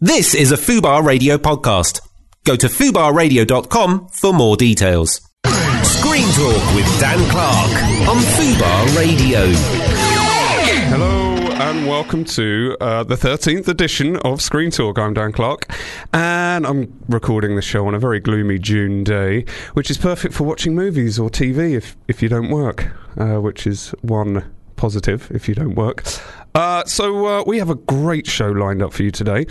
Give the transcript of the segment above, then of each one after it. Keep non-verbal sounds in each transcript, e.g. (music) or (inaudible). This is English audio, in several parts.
This is a Fubar Radio podcast. Go to fubarradio.com for more details. Screen Talk with Dan Clark on Fubar Radio. Hello and welcome to uh, the 13th edition of Screen Talk. I'm Dan Clark and I'm recording the show on a very gloomy June day, which is perfect for watching movies or TV if, if you don't work, uh, which is one positive if you don't work. Uh, so uh, we have a great show lined up for you today.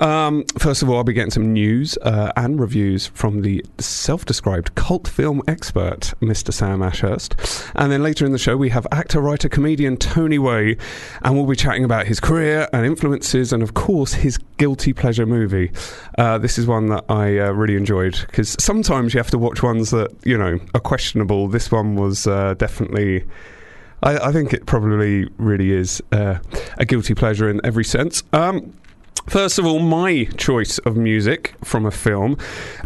Um, first of all, I'll be getting some news uh, and reviews from the self-described cult film expert, Mr. Sam Ashurst, and then later in the show we have actor, writer, comedian Tony Way, and we'll be chatting about his career and influences, and of course his guilty pleasure movie. Uh, this is one that I uh, really enjoyed because sometimes you have to watch ones that you know are questionable. This one was uh, definitely. I, I, think it probably really is uh, a guilty pleasure in every sense. Um, First of all, my choice of music from a film.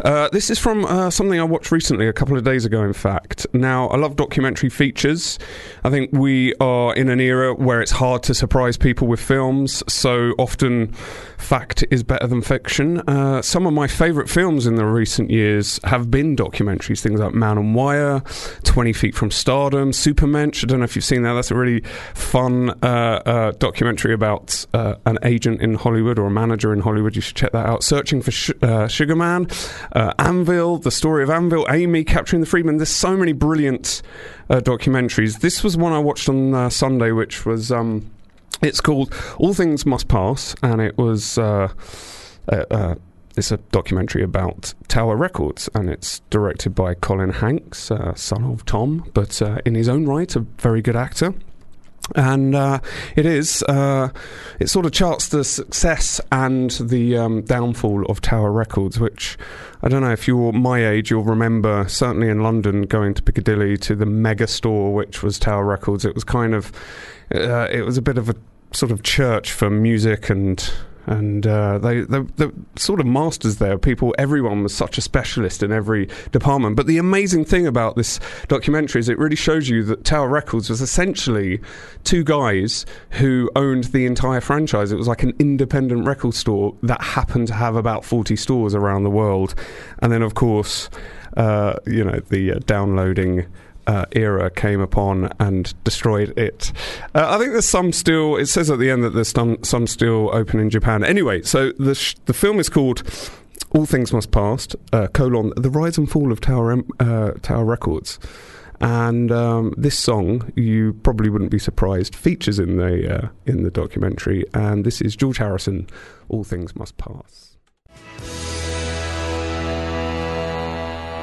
Uh, this is from uh, something I watched recently, a couple of days ago, in fact. Now, I love documentary features. I think we are in an era where it's hard to surprise people with films, so often fact is better than fiction. Uh, some of my favourite films in the recent years have been documentaries, things like Man on Wire, 20 Feet from Stardom, Supermensch. I don't know if you've seen that. That's a really fun uh, uh, documentary about uh, an agent in Hollywood or a manager in Hollywood. You should check that out. Searching for Sh- uh, Sugar Man, uh, Anvil, the story of Anvil, Amy capturing the Friedman. There's so many brilliant documentaries. This was one I watched on Sunday, which was. Um, it's called All Things Must Pass, and it was. Uh, uh, it's a documentary about Tower Records, and it's directed by Colin Hanks, son of Tom, but in his own right, a very good actor and uh, it is uh, it sort of charts the success and the um, downfall of Tower Records, which I don't know if you're my age, you'll remember certainly in London going to Piccadilly to the mega store, which was Tower Records. It was kind of uh, it was a bit of a sort of church for music and and uh, they, the sort of masters there. People, everyone was such a specialist in every department. But the amazing thing about this documentary is it really shows you that Tower Records was essentially two guys who owned the entire franchise. It was like an independent record store that happened to have about forty stores around the world, and then of course, uh, you know, the uh, downloading uh, era came upon and destroyed it. Uh, I think there's some still. It says at the end that there's some some still open in Japan. Anyway, so the sh- the film is called. All things must pass. Uh, colon the rise and fall of Tower uh, Tower Records, and um, this song you probably wouldn't be surprised features in the uh, in the documentary. And this is George Harrison. All things must pass.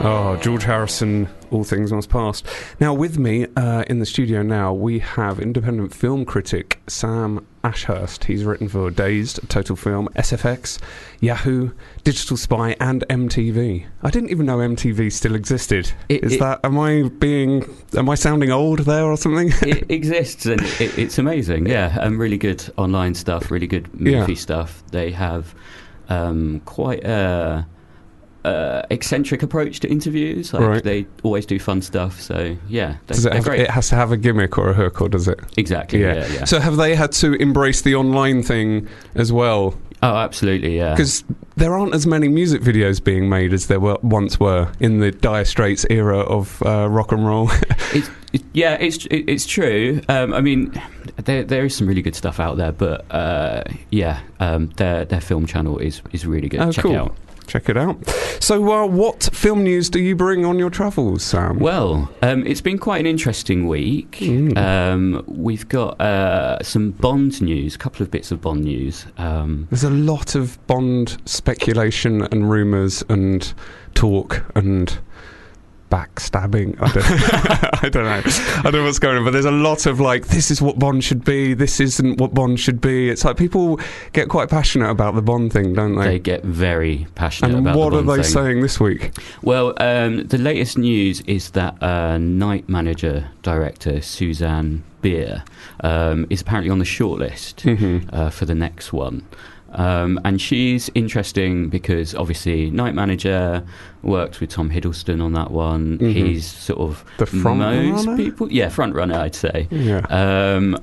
Oh, George Harrison, All Things Must Pass. Now, with me uh, in the studio now, we have independent film critic Sam Ashurst. He's written for Dazed, Total Film, SFX, Yahoo, Digital Spy, and MTV. I didn't even know MTV still existed. It, Is it, that? Am I being? Am I sounding old there or something? (laughs) it exists and it, it's amazing. Yeah, and really good online stuff, really good movie yeah. stuff. They have um, quite a uh, eccentric approach to interviews. Like right. They always do fun stuff. So yeah, does it, have, it has to have a gimmick or a hook, or does it? Exactly. Yeah. yeah, yeah. So have they had to embrace the online thing as well? Oh, absolutely, yeah. Because there aren't as many music videos being made as there were once were in the Dire Straits era of uh, rock and roll. (laughs) it's, it, yeah, it's it, it's true. Um, I mean, there there is some really good stuff out there, but uh, yeah, um, their their film channel is is really good. Oh, Check cool. it out check it out. So, uh, what film news do you bring on your travels, Sam? Well, um, it's been quite an interesting week. Mm. Um, we've got uh, some Bond news, a couple of bits of Bond news. Um, There's a lot of Bond speculation and rumours and talk and backstabbing. I don't, (laughs) I don't know. I don't know what's going on, but there's a lot of like, this is what Bond should be. This isn't what Bond should be. It's like people get quite passionate about the Bond thing, don't they? They get very passionate and about. what the are they thing. saying this week? Well, um, the latest news is that uh, night manager director Susanne Bier um, is apparently on the shortlist mm-hmm. uh, for the next one. Um, and she's interesting because obviously Night Manager worked with Tom Hiddleston on that one. Mm-hmm. He's sort of the front most runner? people, yeah, front runner, I'd say. Yeah. Um,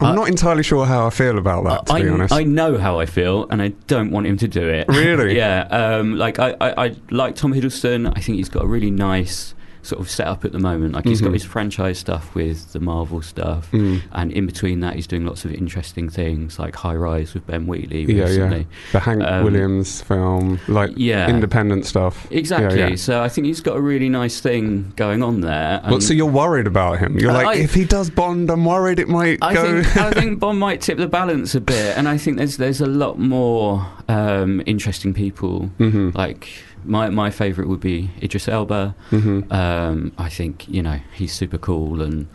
I'm Uh, not entirely sure how I feel about that, to I, be honest. I know how I feel, and I don't want him to do it. Really? (laughs) yeah. Um, like I, I, I like Tom Hiddleston. I think he's got a really nice sort of set up at the moment. Like he's Mhm. got his franchise stuff with the Marvel stuff, Mm. and in between that, he's doing lots of interesting things like High Rise with Ben Wheatley Yeah, recently. yeah. The Hank Um, Williams film, like Yeah. independent stuff. Exactly. Yeah, yeah. So I think he's got a really nice thing going on there. Well, so you're worried about him. You're like, I- if he does Bond, I'm worried it might I go. think, I think (laughs) Bond might tip the balance a bit, and I think there's there's a lot more um, interesting people. hmm Like my my favourite would be Idris Elba. hmm Um, I think you know he's super cool, and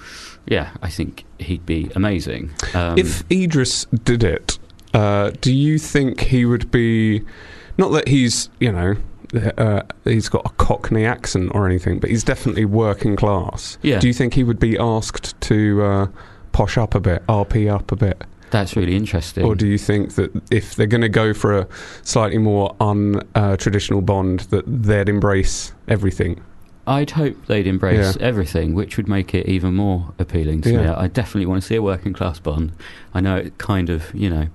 yeah, I think he'd be amazing. Um, if Idris did it, uh, do you think he would be? Not that he's, you know, uh, he's got a Cockney accent or anything, but he's definitely working class. Yeah. Do you think he would be asked to uh, posh up a bit, RP up a bit, that's really interesting. or do you think that if they're going to go for a slightly more untraditional uh, Bond, that they'd embrace everything? I'd hope they'd embrace Yeah. everything, which would make it even more appealing to me. I definitely want to see a working class Bond. I know it kind of, you know,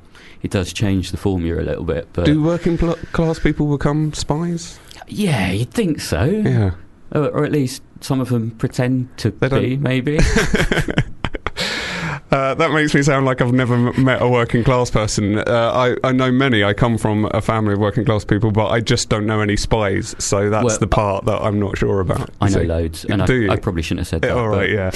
it does change the formula a little bit, but Do working pl- class people become spies? yeah, you'd think so, Yeah. or, or at least some of them pretend to They be, don't- maybe. (laughs) Uh, that makes me sound like I've never m- met a working class person. Uh, I, I know many. I come from a family of working class people, but I just don't know any spies. So that's Well, the part that I'm not sure about. I know See? loads, and Do you? I, I probably shouldn't have said that. all right, yeah.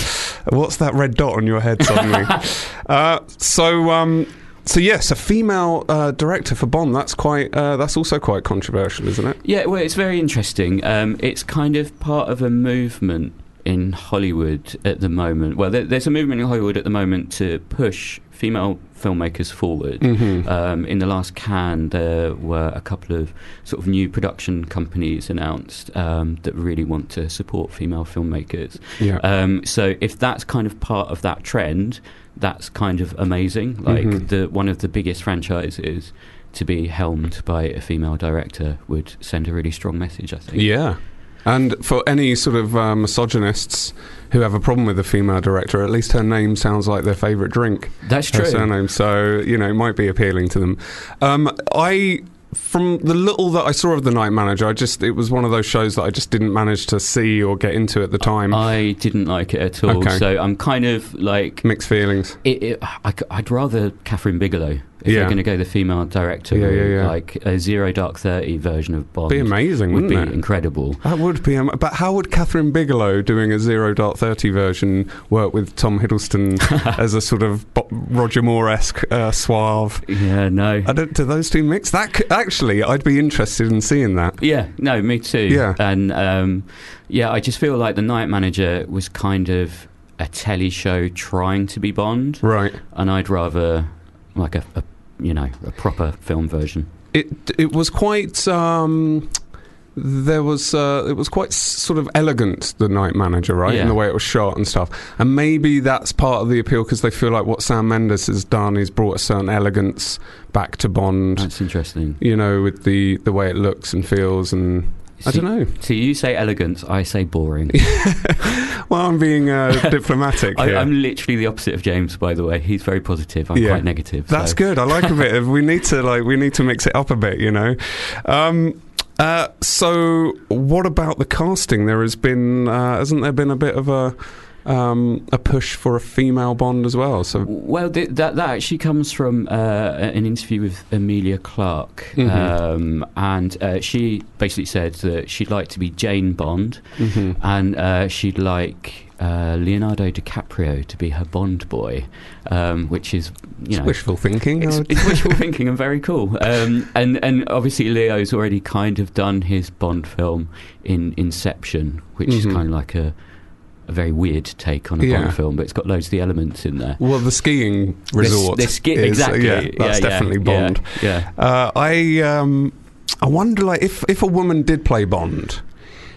What's that red dot on your head suddenly? (laughs) uh, so, um, so yes, a female uh, director for Bond. That's quite. Uh, that's also quite controversial, isn't it? Yeah, well, it's very interesting. Um, it's kind of part of a movement in Hollywood at the moment. Well, there, there's a movement in Hollywood at the moment to push female filmmakers forward. Mm-hmm. Um, in the last Cannes, there were a couple of sort of new production companies announced um, that really want to support female filmmakers. yeah. Um, so if that's kind of part of that trend, that's kind of amazing. Like Mhm. the one of the biggest franchises to be helmed by a female director would send a really strong message. I think. Yeah. And for any sort of uh, misogynists who have a problem with a female director, at least her name sounds like their favourite drink. That's true. Her surname, so you know, it might be appealing to them. Um, I, from the little that I saw of the Night Manager, I just it was one of those shows that I just didn't manage to see or get into at the time. I didn't like it at all. Okay. So I'm kind of like. Mixed feelings. It, it, I, would rather Kathryn Bigelow if Yeah. they're going to go the female director Yeah, yeah, yeah. like a Zero Dark Thirty version of Bond. Be amazing, would wouldn't be it? incredible. That would be, am- but how would Kathryn Bigelow doing a zero dark thirty version work with Tom Hiddleston (laughs) as a sort of Bo- Roger Moore esque uh, suave? Yeah, no. I don't, do those two mix? That c- actually, I'd be interested in seeing that. Yeah, no, me too. Yeah. and um, yeah, I just feel like the Night Manager was kind of a telly show trying to be Bond, Right. and I'd rather like a, a you know a proper film version. It it was quite. Um, there was uh, it was quite sort of elegant the night manager right in the way it was shot and stuff and maybe that's part of the appeal because they feel like what Sam Mendes has done is brought a certain elegance back to Bond That's interesting. you know with the the way it looks and feels and I don't know So you say elegance, I say boring. (laughs) well I'm being uh, diplomatic (laughs) I, here I'm literally the opposite of James, by the way. He's very positive. I'm Yeah. quite negative. That's so- good. I like a bit. of We need to like we need to mix it up a bit, you know. Um, uh, so, what about the casting? There has been, uh, hasn't there been a bit of a um, a push for a female Bond as well? So, Well, th- that that actually comes from uh, an interview with Emilia Clarke, Mhm. um, and uh, she basically said that she'd like to be Jane Bond, mhm. and uh, she'd like uh, Leonardo DiCaprio to be her Bond boy, um, which is you know. wishful thinking. It's, it's (laughs) wishful thinking and very cool. Um, and and obviously Leo's already kind of done his Bond film in Inception, which is Mhm. kind of like a a very weird take on a Yeah. Bond film, but it's got loads of the elements in there. well, the skiing resort. the ski- is- exactly. Yeah, that's yeah, definitely Bond. Yeah. Uh, I um, I wonder like if if a woman did play Bond,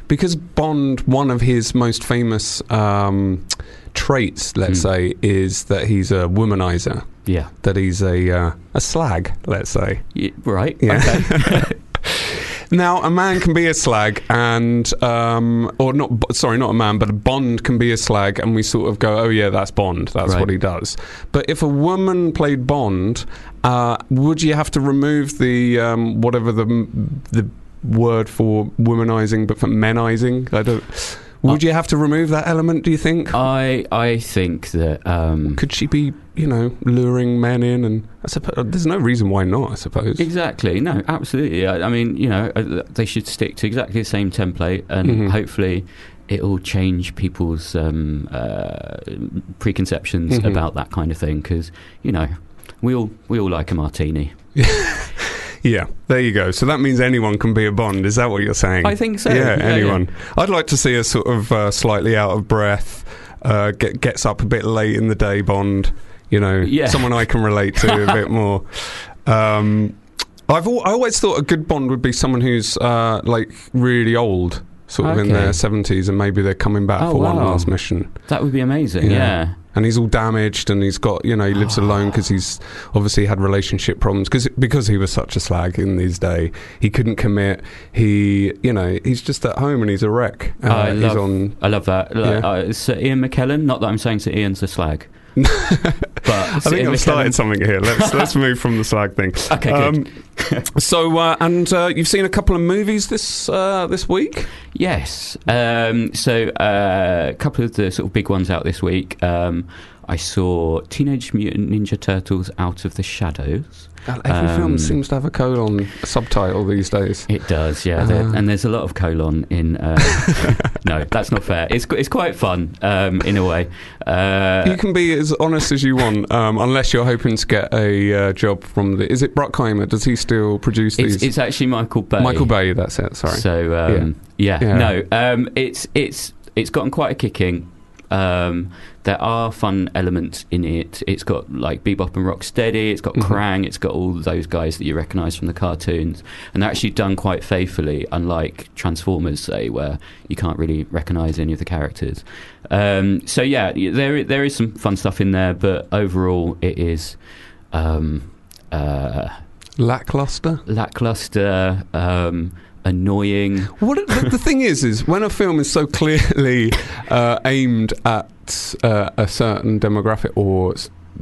because Bond, one of his most famous um, traits, let's Hmm. say, is that he's a womanizer. Yeah. That he's a uh, a slag, let's say. Right. Yeah. Okay. (laughs) (laughs) Now, a man can be a slag, and um, or not. Sorry, not a man, but a Bond can be a slag, and we sort of go, "Oh yeah, that's Bond. That's Right. what he does." But if a woman played Bond, uh, would you have to remove the um, whatever the the word for womanizing, but for menizing? I don't. Would you have to remove that element? Do you think? I I think that um, Could she be, you know, luring men in? And I suppose there's no reason why not. I suppose. Exactly. No, absolutely. I, I mean, you know, uh, they should stick to exactly the same template, and Mhm. hopefully, it will change people's um, uh, preconceptions Mhm. about that kind of thing. Because you know, we all we all like a martini. (laughs) Yeah, there you go. So that means anyone can be a Bond. Is that what you're saying? I think so. Yeah, Yeah, anyone. I'd like to see a sort of uh, slightly out of breath, uh, get, gets up a bit late in the day Bond. You know, Yeah. someone I can relate to a bit more. (laughs) Um, I've al- I always thought a good Bond would be someone who's uh, like really old, sort of in their seventies, and maybe they're coming back Oh, for one last mission. That would be amazing. Yeah. And he's all damaged, and he's got you know he lives alone because he's obviously had relationship problems because because he was such a slag in his day. He couldn't commit. He you know he's just at home and he's a wreck. Uh, I he's love- on. I love that. Yeah. uh, Sir Ian McKellen. Not that I'm saying Sir Ian's a slag, (laughs) I think I've started something here. Let's (laughs) let's move from the slag thing. Okay, good. Um, (laughs) so uh, and uh, you've seen a couple of movies this uh, this week. Yes. Um, so uh, a couple of the sort of big ones out this week. Um, I saw Teenage Mutant Ninja Turtles Out of the Shadows. Every Um, film seems to have a colon subtitle these days. It does, yeah. Ah. and there's a lot of colon in. Uh, (laughs) no, that's not fair. It's it's quite fun um, in a way. Uh, you can be as honest as you want, um, unless you're hoping to get a uh, job from the. Is it Bruckheimer? Does he still produce it's, these? it's actually Michael Bay. Michael Bay. That's it. Sorry. So um, yeah. Yeah. no, um, it's it's it's gotten quite a kicking. Um, there are fun elements in it. It's got like Bebop and Rocksteady. It's got Mhm. Krang. It's got all those guys that you recognise from the cartoons, and they're actually done quite faithfully. Unlike Transformers, say, where you can't really recognise any of the characters. Um, so yeah, there there is some fun stuff in there, but overall, it is. Um, uh, Lackluster. lackluster, um, annoying. What the, the thing is, is when a film is so clearly uh, aimed at uh, a certain demographic or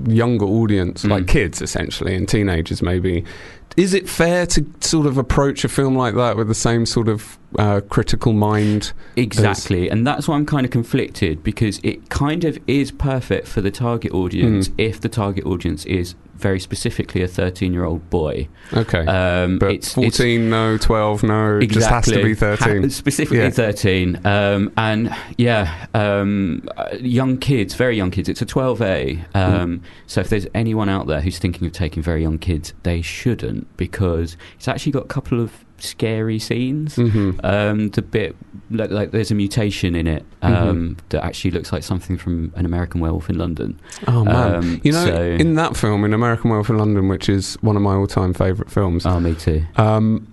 younger audience, Mm. like kids essentially and teenagers, maybe. Is it fair to sort of approach a film like that with the same sort of uh, critical mind? Exactly, and that's why I'm kind of conflicted because it kind of is perfect for the target audience Mm. if the target audience is very specifically a 13 year old boy. Okay, Um, but it's, it's- fourteen, no, twelve, no. It just has to be thirteen. Ha- specifically Yeah. 13. Um, and yeah, um, uh, young kids, very young kids. It's a 12A. Um, So if there's anyone out there who's thinking of taking very young kids, they shouldn't because it's actually got a couple of scary scenes. hmm Um, the bit like, like there's a mutation in it um, that actually looks like something from an American Werewolf in London. Oh man, Um, you know, so- in that film, in American Werewolf in London, which is one of my all-time favourite films, Oh, me too. Um,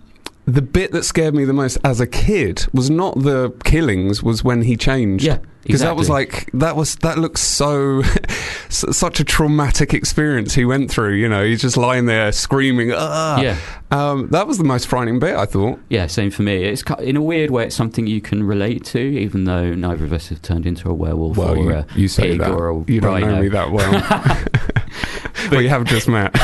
the bit that scared me the most as a kid was not the killings, was when he changed. Yeah, Because that was like that was that looks so (laughs) such a traumatic experience he went through. You know, he's just lying there screaming. Ah! yeah, Um, that was the most frightening bit. I thought. yeah. Same for me. It's in a weird way, it's something you can relate to, even though neither of us have turned into a werewolf or you, a you say pig that. or a you don't know me that well. (laughs) (laughs) but you have just met.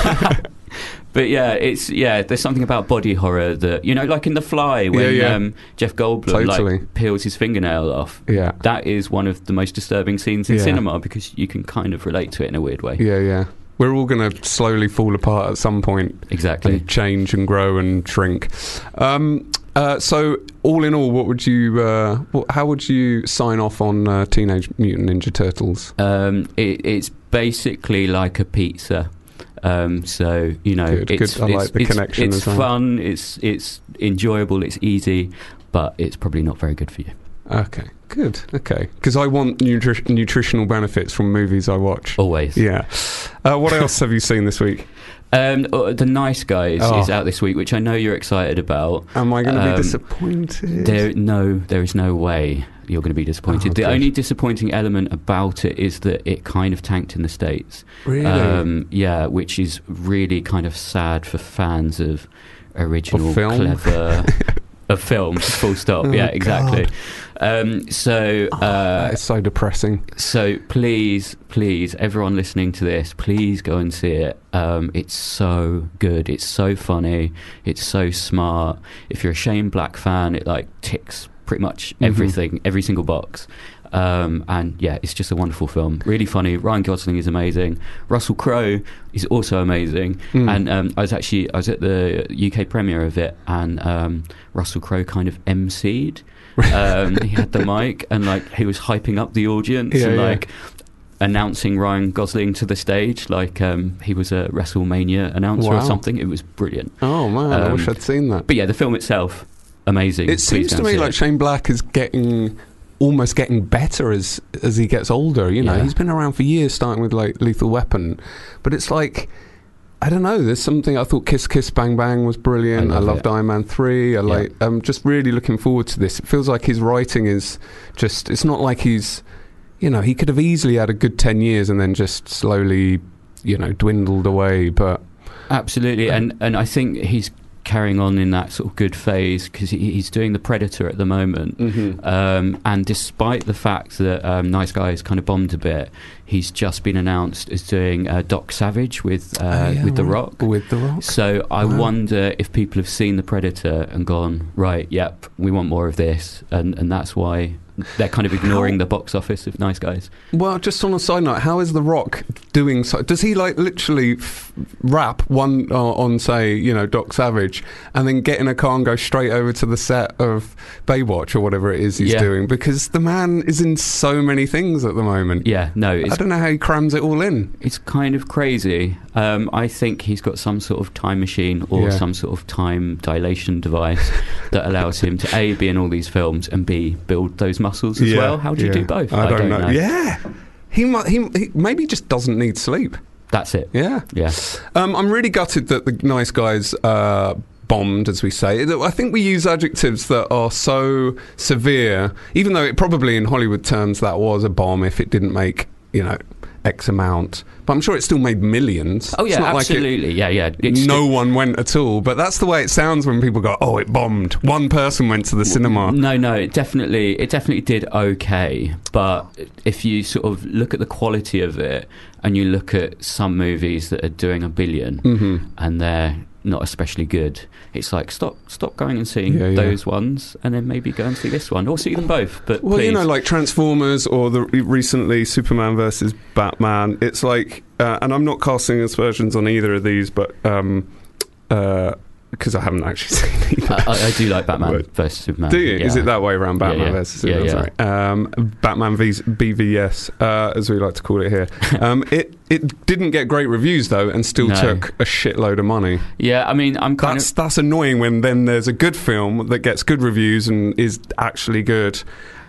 But yeah, it's yeah. There's something about body horror that you know, like in The Fly, when Yeah, yeah. Um, Jeff Goldblum Totally. like peels his fingernail off. yeah, That is one of the most disturbing scenes in Yeah. cinema because you can kind of relate to it in a weird way. yeah, yeah. We're all going to slowly fall apart at some point. Exactly. and change and grow and shrink. Um, uh, so, all in all, what would you? Uh, what, how would you sign off on uh, Teenage Mutant Ninja Turtles? Um, it, it's basically like a pizza. Um, so you know, Good, it's, good. I like it's, the it's, It's fun. It's it's enjoyable. It's easy, but it's probably not very good for you. Okay, good. Okay, because I want nutri- nutritional benefits from movies I watch. Always. Yeah. Uh, what else have you seen this week? (laughs) Um, uh, the Nice Guys Oh. is out this week, which I know you're excited about. Am I going to Um, be disappointed? There, no, there is no way you're going to be disappointed. Oh, the good. only disappointing element about it is that it kind of tanked in the states. really? Um, yeah, which is really kind of sad for fans of original, clever (laughs) of films. Full stop. Oh, yeah, exactly. Um, so, uh, That is so depressing. so please, please, everyone listening to this, please go and see it. Um, it's so good. It's so funny. It's so smart. If you're a Shane Black fan, it like ticks pretty much Mm-hmm. everything, every single box. Um, and yeah, it's just a wonderful film. Really funny. Ryan Gosling is amazing. Russell Crowe is also amazing. Mm. And um, I was actually I was at the UK premiere of it, and um, Russell Crowe kind of emceed. (laughs) Um, he had the mic, and like he was hyping up the audience, Yeah, and yeah. like announcing Ryan Gosling to the stage, like um, he was a WrestleMania announcer Wow. or something. It was brilliant. Oh man, I Um, wish I'd seen that. But yeah, the film itself, amazing. It seems to me like it. Shane Black is getting almost getting better as as he gets older. You know, Yeah. he's been around for years, starting with like Lethal Weapon, but it's like. I don't know. There's something I thought Kiss Kiss Bang Bang was brilliant. I I, love loved it. Iron Man three. I like. I'm just really looking forward to this. It feels like his writing is just. It's not like he's. You know, he could have easily had a good ten years and then just slowly, you know, dwindled away. But Absolutely, and and I think he's carrying on in that sort of good phase because he, he's doing the Predator at the moment. Um, and despite the fact that um, Nice Guys kind of bombed a bit, he's just been announced as doing uh, Doc Savage with uh, Oh, yeah, with The. Rock. with the Rock. So I Wow. wonder if people have seen the Predator and gone right. Yep, we want more of this, and and that's why they're kind of ignoring the box office of Nice Guys. Well, just on a side note, how is The Rock doing? So, does he like literally f- rap one uh, on, say, you know, Doc Savage, and then get in a car and go straight over to the set of Baywatch or whatever it is he's Yeah. doing? Because the man is in so many things at the moment. Yeah, no, I don't know how he crams it all in. It's kind of crazy. Um, I think he's got some sort of time machine or Yeah. some sort of time dilation device (laughs) that allows him to a be in all these films and b build those muscles as well. How do you yeah. do both? I, don't, know. Yeah, he, might. he he maybe just doesn't need sleep. That's it. Yeah. Yeah, Um, I'm really gutted that the nice guys uh, bombed, as we say. I think we use adjectives that are so severe, even though it probably in Hollywood terms that was a bomb if it didn't make, you know, X amount. But I'm sure it still made millions. Oh It's yeah, not like it- absolutely. yeah, yeah. It's no one went at all, but that's the way it sounds when people go, "Oh, it bombed." One person went to the cinema. No, no, it definitely, it definitely did okay. But if you sort of look at the quality of it, and you look at some movies that are doing a 1000000000 hmm and they're not especially good, it's like stop, stop going and seeing Yeah, yeah. those ones, and then maybe go and see this one, or see them both. But Well, you know, like Transformers or the recently Superman versus Batman. It's like, uh, and I'm not casting aspersions on either of these, but um, because I haven't actually (laughs) seen either. I, I- do like Batman Right. versus Superman. Do you? Yeah. Is it that way around? Batman Yeah, yeah. versus Yeah, Superman. Sorry. Um, Batman vs BVS, uh, as we like to call it here. (laughs) Um, it it didn't get great reviews though, and still No. took a shitload of money. Yeah, I mean, I'm kind That's that's annoying when then there's a good film that gets good reviews and is actually good,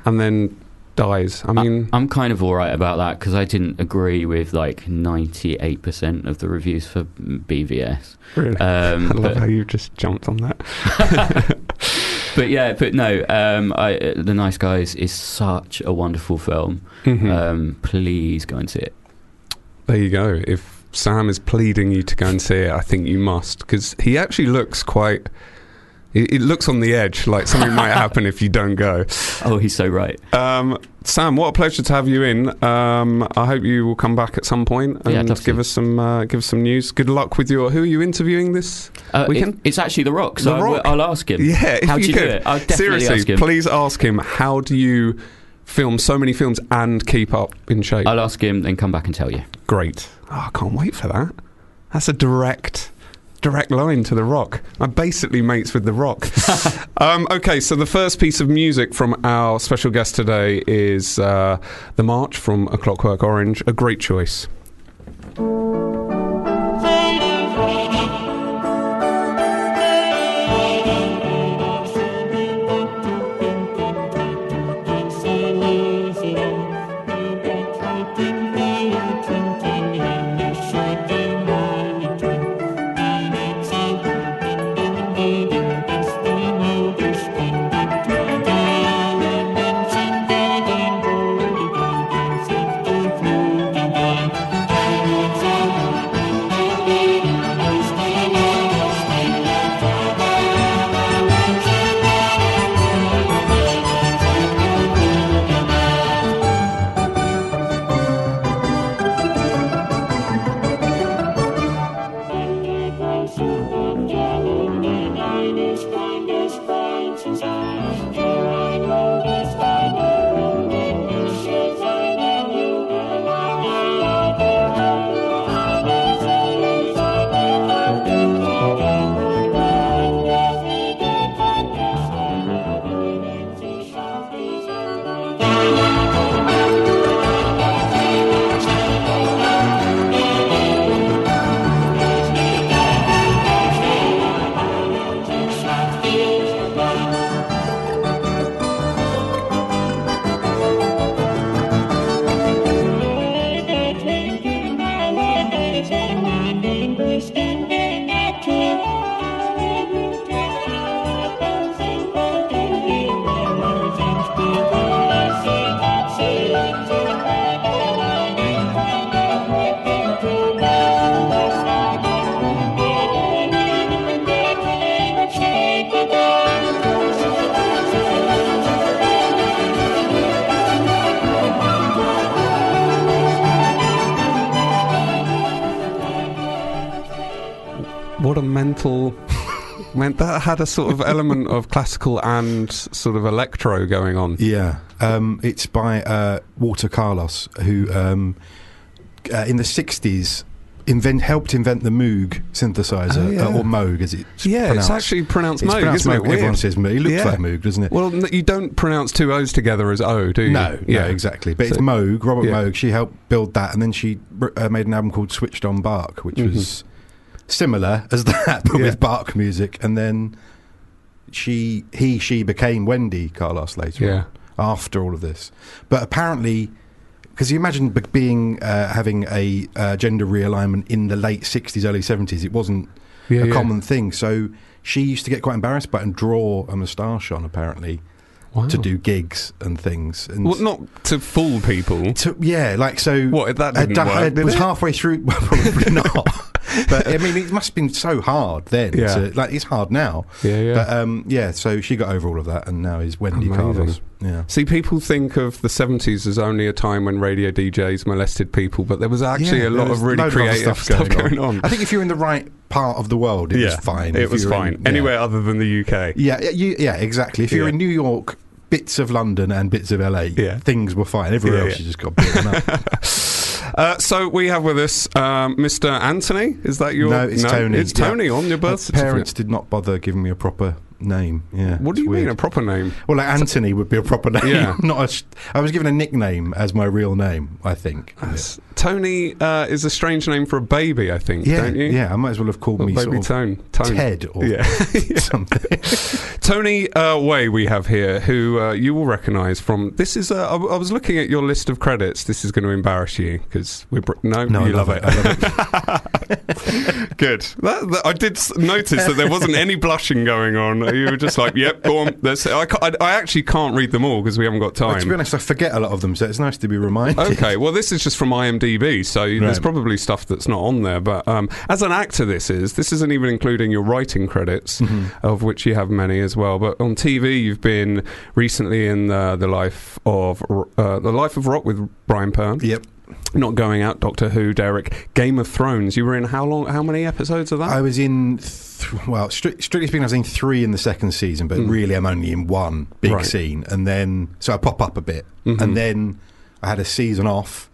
and then dies. I mean, I'm kind of all right about that because I didn't agree with like 98% of the reviews for BVS. really. Um, (laughs) I love but- how you just jumped on that. (laughs) but yeah, but no, um, I, The Nice Guys is such a wonderful film. Mhm. Um, please go and see it. there you go. If Sam is pleading you to go and see it, I think you must because he actually looks quite. It, it looks on the edge, like something might (laughs) happen if you don't go. Oh, he's so right. Um, Sam, what a pleasure to have you in. Um, I hope you will come back at some point Yeah, and to. give us some uh, give us some news. Good luck with your. Who are you interviewing this? Uh, We it- can- it's actually The Rock, so The I will- I'll ask him. Yeah, if How do you do could. it? I'll definitely Seriously, ask him. please ask him. How do you film so many films and keep up in shape? I'll ask him, then come back and tell you. Great. Oh, I can't wait for that. That's a direct direct line to the rock. I'm basically mates with the rock. (laughs) Um, okay so the first piece of music from our special guest today is uh, the march from a clockwork orange. A great choice Mental. (laughs) meant that had a sort of element of classical and sort of electro going on. Yeah, um, it's by uh, Walter Carlos, who um, uh, in the '60s invent helped invent the Moog synthesizer Oh, yeah. uh, or Moog, as it's Yeah, pronounced. it's actually pronounced It's Moog, pronounced isn't Moog. it? Weird. Everyone says Moog. It looks Yeah. like Moog, doesn't it? Well, you don't pronounce two O's together as O, do you? No, yeah, no, exactly. But it's Moog, Robert yeah. Moog. She helped build that, and then she uh, made an album called Switched on Bach, which was similar as (laughs) that, but. Yeah. with Bach music. And then she, he, she became Wendy Carlos later Yeah. on, after all of this. But apparently, because you imagine being uh, having a uh, gender realignment in the late '60s, early '70s, it wasn't Yeah, a yeah. common thing. So she used to get quite embarrassed by it and draw a moustache on, apparently, Wow. to do gigs and things. And Well, not to fool people. to, yeah, like so. What, that uh, didn't da- work, it was halfway through. (laughs) Well, probably not. (laughs) but I mean, it must have been so hard then. Yeah. to- like it's hard now. Yeah, yeah. But um, yeah, so she got over all of that, and now is Wendy Amazing. Carlos. Yeah. See, people think of the 70s as only a time when radio DJs molested people, but there was actually Yeah, a lot of really load other creative stuff, going, on. I think if you're in the right part of the world, it was fine. It If was in- fine. yeah. Anywhere other than the UK. Yeah, yeah, you, yeah, exactly. If you're Yeah. in New York, bits of London and bits of LA, Yeah. things were fine. Everywhere Yeah, else, yeah. you just got beaten up. (laughs) Uh, so we have with us um, Mr. Anthony. Is that your? No, it's Tony. It's Tony on your birth parents did not bother giving me a proper name. Yeah. What do you weird. mean a proper name? Well, like Anthony would be a proper name. Yeah. (laughs) not a. I was given a nickname as my real name. I think. That's- Tony uh, is a strange name for a baby, I think. Yeah, don't you? yeah. I might as well have called Well, me baby sort of Tone. Tone. Ted or (laughs) (laughs) Yeah. something. Tony uh, Way, we have here, who uh, you will recognise from. This is. Uh, I, I was looking at your list of credits. This is going to embarrass you because we're. Br- no, No, you I love, love it. it. I love Good. That, that- I did notice that there wasn't any blushing going on. (laughs) You were just like, "Yep, go on." That's. I, I, I actually can't read them all because we haven't got Well, to be honest, I forget a lot of them, so it's nice to be reminded. Okay, well, this is just from IMDb, so there's probably stuff that's not on there. But um, as an actor, this is this isn't even including your writing credits, Mm-hmm. of which you have many as well. But on TV, you've been recently in uh, the life of uh, the life of rock with Brian Pern. Yep. Not going out, Doctor Who, Derek, Game of Thrones. You were in how long? How many episodes of that? I was in, th- well, stri- strictly speaking, I was in three in the second season, but really I'm only in one big. Right. scene. And then, so I pop up a bit. Mhm. And then I had a season off.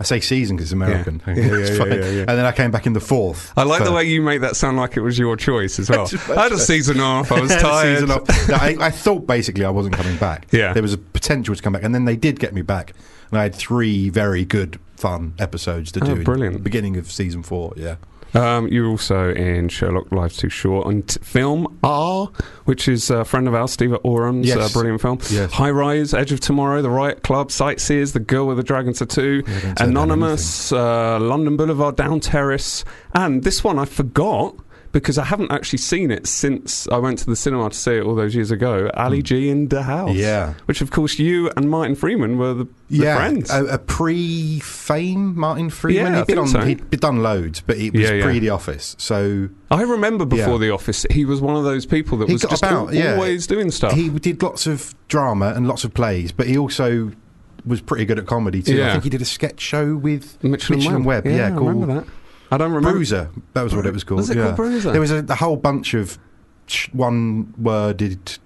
I say season because it's American. Yeah. (laughs) Yeah, It's. And then I came back in the fourth. I like the way you make that sound like it was your choice as (laughs) well. I had a (laughs) season off. I was I had a tired. season off. No, I, I thought basically I wasn't coming back. Yeah. There was a potential to come back. And then they did get me back. And I had three very good, fun episodes to Oh, do. in brilliant. the beginning of season four, yeah. Um, you're also in Sherlock Life's Too Short and t- film R, which is a friend of ours, Steve Oram's Yes. uh, brilliant film. Yes. High Rise, Edge of Tomorrow, The Riot Club, Sightseers, The Girl with the Dragon Tattoo, Yeah, Anonymous, uh, London Boulevard, Down Terrace, and this one I forgot because I haven't actually seen it since I went to the cinema to see it all those years ago. Ali G in the House, Hmm. Yeah. which of course you and Martin Freeman were the, the yeah, friends. A, a pre-fame Martin Freeman. Yeah, he'd been on. so. He'd done loads, but it was Yeah, yeah. pre The Office. So I remember before Yeah. The Office, he was one of those people that He was just about, al- yeah. always doing stuff. he did lots of drama and lots of plays, but he also was pretty good at comedy too. Yeah. I think he did a sketch show with Mitchell, and Webb. Yeah, I called remember that. I don't remember. Bruiser. That was what it was called. Was it yeah. called Bruiser? There was a, a whole bunch of one worded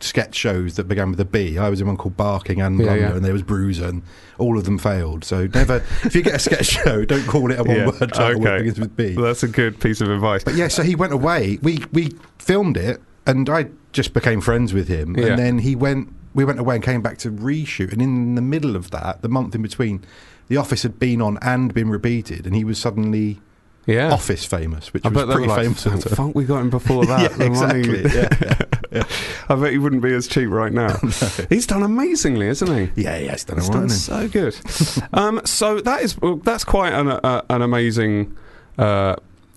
sketch shows that began with a B. I was in one called Barking and Blunder, yeah. and there was Bruiser, and all of them failed. So never, if you get a sketch (laughs) show, don't call it a one Yeah, word title that okay. begins with B. That's a good piece of advice. But yeah, so he went away. We we filmed it, and I just became friends with him. Yeah. And then he went. We went away and came back to reshoot. And in the middle of that, the month in between, The Office had been on and been repeated, and he was suddenly Yeah. Office famous, which I was bet they were pretty like, famous. "Thank at the time. funk we got him before (laughs) that. yeah, exactly. (laughs) Yeah, yeah. I bet he wouldn't be as cheap right now. (laughs) He's done amazingly, isn't he? yeah, yeah, it's done He's done so good. um, so that is well, that's quite an uh, an amazing uh,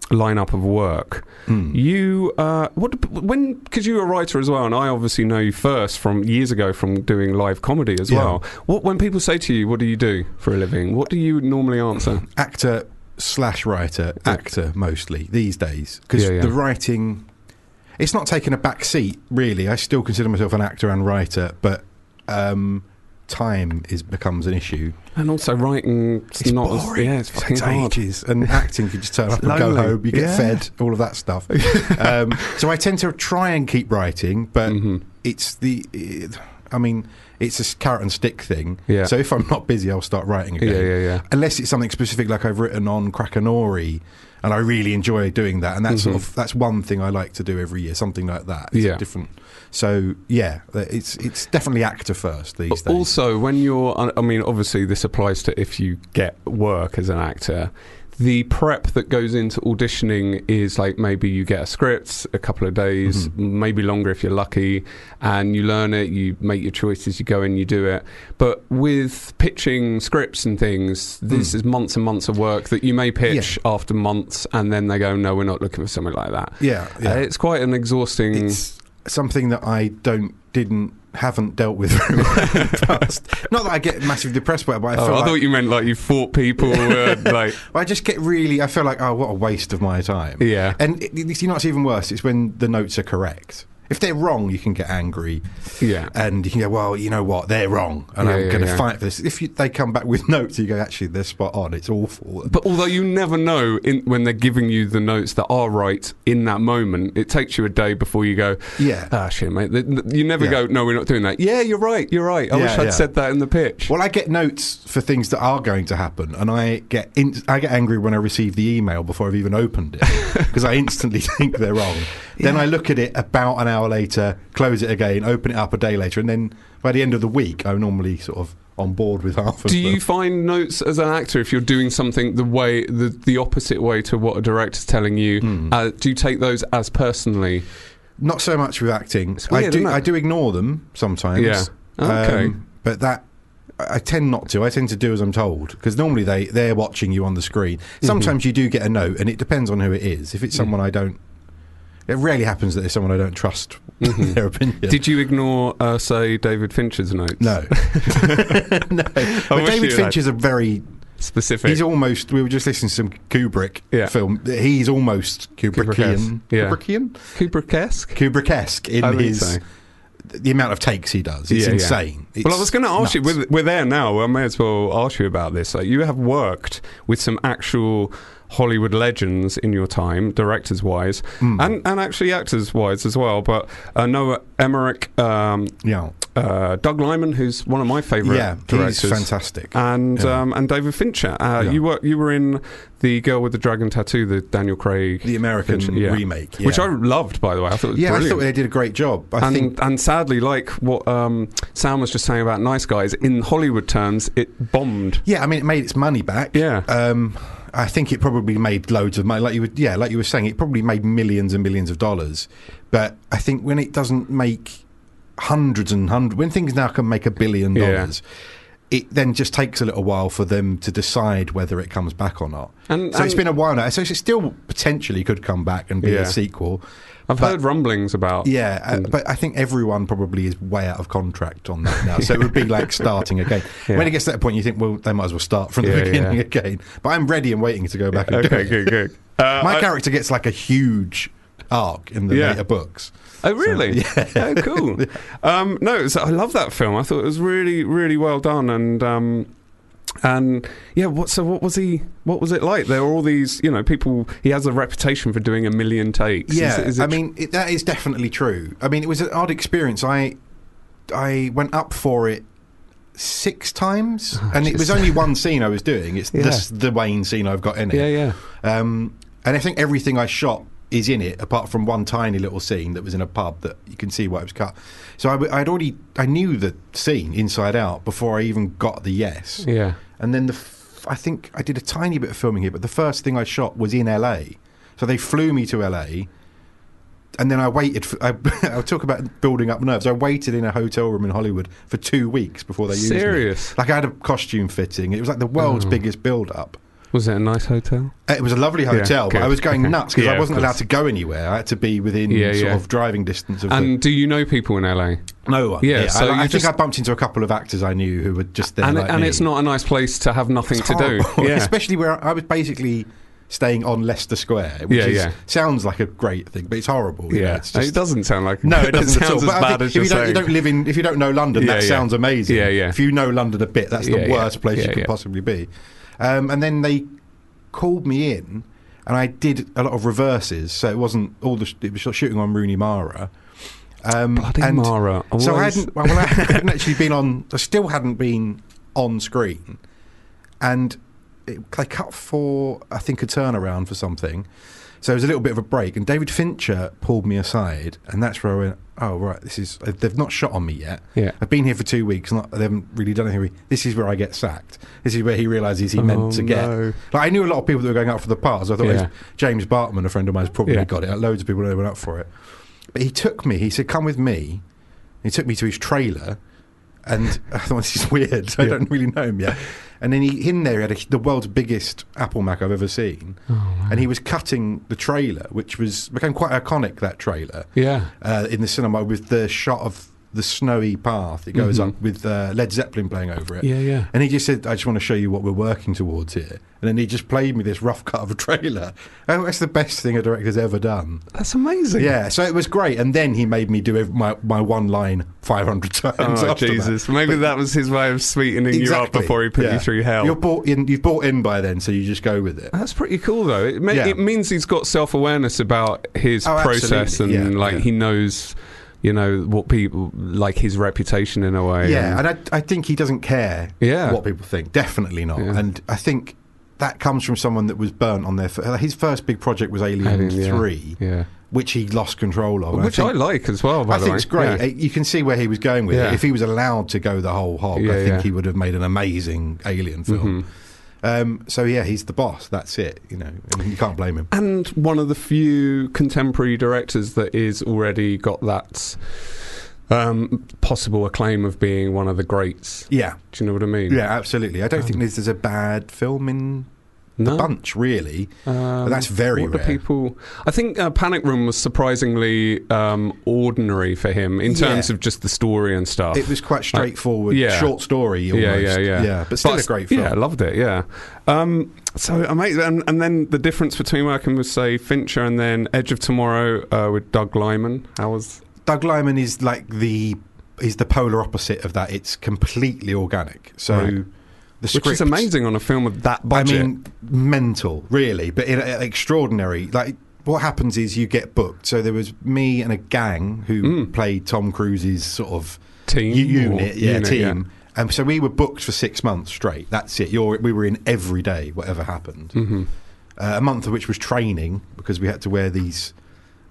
lineup of work. Hmm. You uh, what when because you were a writer as well, and I obviously know you first from years ago from doing live comedy as Yeah. well. What when people say to you, "What do you do for a living?" What do you normally answer? actor slash writer, actor mostly these days because Yeah, yeah. the writing. It's not taking a back seat, really. I still consider myself an actor and writer, but um, time is becomes an issue. And also writing, it's not as, boring. yeah, it's It fucking hard. ages, and (laughs) acting you just turn up and go home. You get Yeah. fed, all of that stuff. (laughs) um, so I tend to try and keep writing, but Mhm. it's the. It, I mean, it's a carrot and stick thing. Yeah. So if I'm not busy, I'll start writing again. Yeah, yeah, yeah. Unless it's something specific, like I've written on Crackanory, and I really enjoy doing that. And that's sort Mhm. of that's one thing I like to do every year, something like that. It's Yeah. different. So yeah, it's it's definitely actor first these days. Also, when you're, I mean, obviously, this applies to if you get work as an actor. The prep that goes into auditioning is like maybe you get a script a couple of days, Mm-hmm. maybe longer if you're lucky, and you learn it, you make your choices, you go in, you do it. But with pitching scripts and things, this Mm. is months and months of work that you may pitch after months, and then they go, no, we're not looking for something like that. yeah, yeah. Uh, it's quite an exhausting. it's something that I don't didn't haven't dealt with very well in the past. (laughs) Not that I get massively depressed by it, but I Oh, feel I like thought you meant like you fought people, uh, (laughs) like I just get really. I feel like oh, what a waste of my time. yeah. And it, it- you know what's even worse? It's when the notes are correct. If they're wrong, you can get angry, Yeah. and you can go, "Well, you know what? They're wrong, and Yeah, I'm yeah, going to yeah. fight for this." If you, they come back with (laughs) notes, you go, "Actually, they're spot on. It's awful." But although you never know in, when they're giving you the notes that are right in that moment, it takes you a day before you go, yeah. ah, shit, mate. You never Yeah. go, no, we're not doing that. Yeah, you're right, you're right. I wish I'd said that in the pitch. Well, I get notes for things that are going to happen, and I get in, I get angry when I receive the email before I've even opened it (laughs) because I instantly (laughs) think they're wrong. Then I look at it about an hour later, close it again, open it up a day later, and then by the end of the week, I'm normally sort of on board with (laughs) half of Do them. you find notes as an actor if you're doing something the way the the opposite way to what a director's telling you? Hmm. Uh, do you take those as personally? Not so much with acting. Weird, I do. I do ignore them sometimes. Yeah. Okay. Um, but that I tend not to. I tend to do as I'm told because normally they they're watching you on the screen. Mm-hmm. Sometimes you do get a note, and it depends on who it is. If it's Mm. someone I don't, it rarely happens that it's someone I don't trust Mhm. (laughs) their opinion. Did you ignore, uh, say, David Fincher's notes? no, (laughs) (laughs) no. But David you Finch is a very. Specific. He's almost. We were just listening to some Kubrick Yeah. film. He's almost Kubrickian. Kubrick-esque, yeah. Kubrickian. Kubrick-esque? Kubrick-esque in I his so. the amount of takes he does. It's Yeah, insane. well, I was going to ask you, we're, we're there now. I may as well ask you about this. Like, you have worked with some actual Hollywood legends in your time, directors wise, Mm. and, and actually actors wise as well. But uh, Noah Emmerich, um, yeah, uh, Doug Liman, who's one of my favourite yeah, directors. he's fantastic. And Yeah. um, and David Fincher, uh, Yeah. you were you were in the Girl with the Dragon Tattoo, the Daniel Craig, the American Fincher, yeah. remake, which. I loved, by the way. I thought it was yeah, I thought they did a great job. I and, think and sadly, like what um, Sam was just saying about Nice Guys, in Hollywood terms, it bombed. Yeah, I mean, it made its money back. Yeah. Um, I think it probably made loads of money. Like you were, yeah, like you were saying, it probably made millions and millions of dollars. But I think when it doesn't make hundreds and hundreds, when things now can make a billion Yeah. dollars, it then just takes a little while for them to decide whether it comes back or not. And, So it's been a while now. So it still potentially could come back and be Yeah. a sequel. I've but- heard rumblings about. Yeah, uh, but I think everyone probably is way out of contract on that now. So it would be (laughs) like starting again. Yeah. When it gets to that point, you think, well, they might as well start from the Yeah, beginning yeah. again. But I'm ready and waiting to go back and do okay, good, good. (laughs) Uh, My I- character gets like a huge arc in the later books. Oh, really? So, (laughs) yeah. Oh, cool. Um, no, so I love that film. I thought it was really, really well done, and um, And yeah, what so what was he? What was it like? There were all these, you know, people. He has a reputation for doing a million takes. Is Yeah, it- is I mean it, that is definitely true. I mean, it was an odd experience. I I went up for it six times, (laughs) and it was only one scene I was doing. It's (laughs) Yeah. this, the Wayne scene I've got in it. yeah, yeah. Um, and I think everything I shot is in it, apart from one tiny little scene that was in a pub that you can see why it was cut. So I, would already I knew the scene inside out before I even got the yes. Yeah. And then the f- I think I did a tiny bit of filming here, but the first thing I shot was in LA. So they flew me to LA. And then I waited. For, I, (laughs) I'll talk about building up nerves. I waited in a hotel room in Hollywood for two weeks before they used me. Serious? Like I had a costume fitting. It was like the world's Oh. biggest build-up. Was it a nice hotel? Uh, It was a lovely hotel, but. I was going nuts because Yeah, I wasn't allowed to go anywhere. I had to be within Yeah, sort yeah. of driving distance of And do you know people in LA? no one. Yeah, so I, I you think just- I bumped into a couple of actors I knew who were just there. and like and it's not a nice place to have nothing It's to do. Yeah. (laughs) especially where I was basically staying on Leicester Square, which Yeah, is, yeah. sounds like a great thing, but it's horrible. yeah. it's just, it doesn't sound like (laughs) No, (laughs) it doesn't at all. sounds But as bad as if you don't, you don't live in, if you don't know London, Yeah, that sounds amazing. Yeah, yeah. If you know London a bit, that's the worst place you could possibly be. Um, and then they called me in, and I did a lot of reverses. So it wasn't all the. Sh- it was shooting on Rooney Mara. Um, Bloody and Mara. So I hadn't. Well, I (laughs) hadn't actually been on. I still hadn't been on screen, and it, they cut for I think a turnaround for something. So it was a little bit of a break, and David Fincher pulled me aside, and that's where I went. Oh right, this is they've not shot on me yet. Yeah. I've been here for two weeks, and they haven't really done anything. This is where I get sacked. This is where he realizes he Oh, meant to oh, get. no. Like I knew a lot of people that were going out for the parts. I thought Yeah. James Bartman, a friend of mine, has probably Yeah. got it. Loads of people went up for it. But he took me. He said, "Come with me." He took me to his trailer, and (laughs) I thought this is weird. So (laughs) I Yeah. don't really know him yet. And then he in there he had a, the world's biggest Apple Mac I've ever seen, Oh, and he was cutting the trailer, which was became quite iconic. That trailer Yeah. uh, in the cinema with the shot of the snowy path. It goes Mhm. up with uh, Led Zeppelin playing over it. Yeah, yeah. And he just said, I just want to show you what we're working towards here. And then he just played me this rough (laughs) cut of a trailer. Oh, that's the best thing a director's ever done. That's amazing. Yeah, so it was great. And then he made me do my, my one line 500 times. Oh after that. Jesus! Maybe But- that was his way of sweetening you up before he put yeah. you through hell. You're bought in, you've bought in by then, so you just go with it. That's pretty cool, though. It, ma- Yeah. it means he's got self awareness about his Oh, process, and yeah, like he knows, you know, what people like his reputation in a way. Yeah, and- and I, I think he doesn't care Yeah. what people think. Definitely not. Yeah. And I think that comes from someone that was burnt on their. f- His first big project was Alien, Alien, 3, yeah. which he lost control of. Which I, think- like as well. By I think way, it's great. Yeah. Uh, You can see where he was going with Yeah. it. If he was allowed to go the whole hog, Yeah, I think yeah. he would have made an amazing Alien film. Mhm. Um, so yeah, he's the boss. That's it. You know, and you can't blame him. And one of the few contemporary directors that is already got that um, possible acclaim of being one of the greats. Yeah, Do you know what I mean? yeah, absolutely. I don't think there's, there's a bad film in the bunch, really. Um, that's very rare. people. I think uh, Panic Room was surprisingly um, ordinary for him in terms Yeah. of just the story and stuff. It was quite straightforward, yeah. short story. Almost. yeah, yeah, yeah, yeah. But still But a great film. Yeah, I loved it. Yeah. Um, so amazing, and, and then the difference between working with say Fincher and then Edge of Tomorrow uh, with Doug Liman. How was? Doug Liman is like the is the polar opposite of that. It's completely organic. So Right. The Which is amazing on a film of that budget. I mean, mental, really, but in, uh, extraordinary. Like what happens is you get booked. So there was me and a gang who Mm. played Tom Cruise's sort of team unit, yeah, unit, team. And so we were booked for six months straight. That's it. You're, we were in every day, whatever happened. hmm Uh, a month of which was training because we had to wear these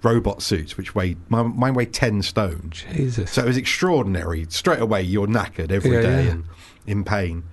robot suits, which weighed mine, mine weighed ten stone. Jesus. So it was extraordinary. Straight away, you're knackered every day Yeah, yeah. and in pain.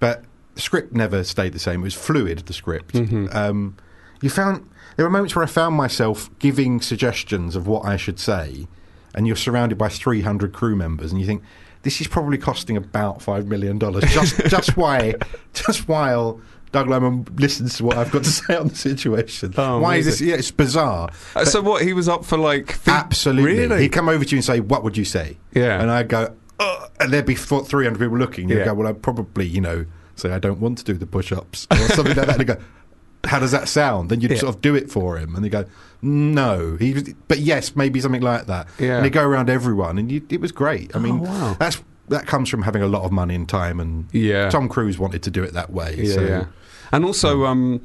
But the script never stayed the same. It was fluid, the script. Mhm. Um, you found there were moments where I found myself giving suggestions of what I should say, and you're surrounded by 300 crew members, and you think this is probably costing about five million dollars just (laughs) just why just while. Doug Liman listens to what I've got to say on the situation. Oh, Why is this? Yeah, it's bizarre. Uh, so what? He was up for like fe- Absolutely. Really? He'd come over to you and say, "What would you say?" Yeah. And I'd go, "Ugh," and there'd be 300 people looking. You'd Yeah. go, "Well, I'd probably, you know, say I don't want to do the push-ups or something like that." And go, (laughs) "How does that sound?" Then you'd Yeah. sort of do it for him, and they go, "No." He, was, but yes, maybe something like that. Yeah. And they go around everyone, and you, it was great. I Oh, mean, wow. that's that comes from having a lot of money and time, and Yeah. Tom Cruise wanted to do it that way. Yeah, so. And also, um,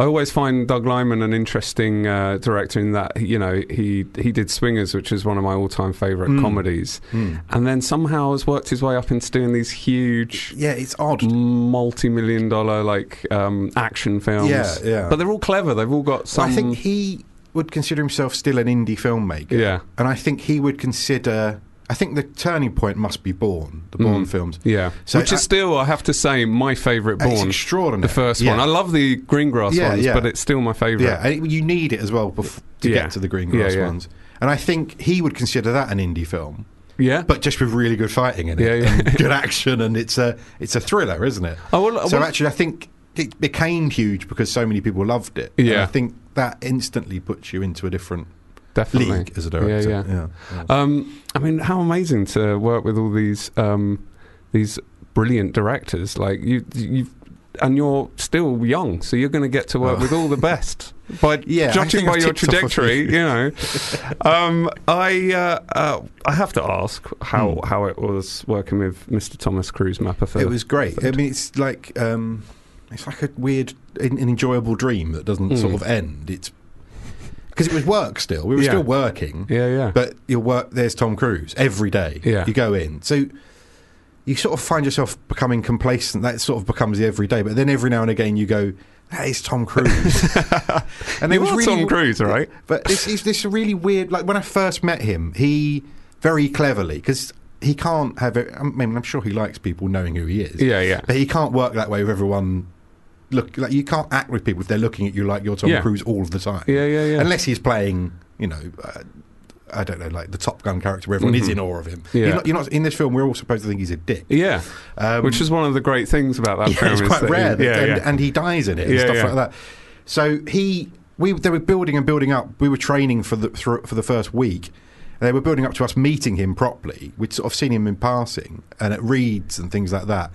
I always find Doug Liman an interesting uh, director in that you know he he did Swingers, which is one of my all-time favourite Mm. comedies, Mm. and then somehow has worked his way up into doing these huge. yeah, it's odd. Multi-million dollar like um, action films, Yeah, yeah. but they're all clever. They've all got some. I think he would consider himself still an indie filmmaker. Yeah. and I think he would consider. I think the turning point must be Bourne, the Bourne Mm. films. yeah, So which I- is still, I have to say, my favourite It's extraordinary. The first Yeah. one. I love the Greengrass Yeah, ones, yeah. but it's still my favourite. Yeah, and you need it as well bef- to get to the Greengrass Yeah, yeah. ones. And I think he would consider that an indie film, yeah. but just with really good fighting in it, Yeah, (laughs) good action, and it's a it's a thriller, isn't it? Oh, well, so well- actually, I think it became huge because so many people loved it. And Yeah. I think that instantly puts you into a different definitely league as a director. Yeah, yeah. yeah. Um, I mean, how amazing to work with all these um, these brilliant directors. Like you, you, and you're still young, so you're going to get to work Oh. with all the best. (laughs) By Yeah, judging by I've your ticked off a trajectory, you know. (laughs) um, I uh, uh, I have to ask how Hmm. how it was working with Mr. Thomas Cruise Mapother. For It was great. I mean, it's like um, it's like a weird, an enjoyable dream that doesn't sort Mm. of end. It's because it was work still. We were Yeah. still working. yeah, yeah, But your work, there's Tom Cruise every day. Yeah. You go in. So you sort of find yourself becoming complacent. That sort of becomes the everyday. But then every now and again you go, that is Tom Cruise. (laughs) and it you are Tom Cruise, right? But this is this really weird. Like when I first met him, he very cleverly, because he can't have it. I mean, I'm sure he likes people knowing who he is. Yeah, yeah. But he can't work that way with everyone. Look, like you can't act with people if they're looking at you like you're Tom Yeah. Cruise all of the time Yeah, yeah, yeah. unless he's playing, you know, uh, I don't know, like the Top Gun character where everyone is Mhm. in awe of him. Yeah. You're, not, you're not in this film. We're all supposed to think he's a dick, yeah, um, which is one of the great things about that (laughs) yeah, film. it's quite rare. he- yeah, and, yeah. and he dies in it and stuff like that. So he, we, they were building and building up. We were training for the for the first week. And they were building up to us meeting him properly. We'd sort of seen him in passing and at reads and things like that.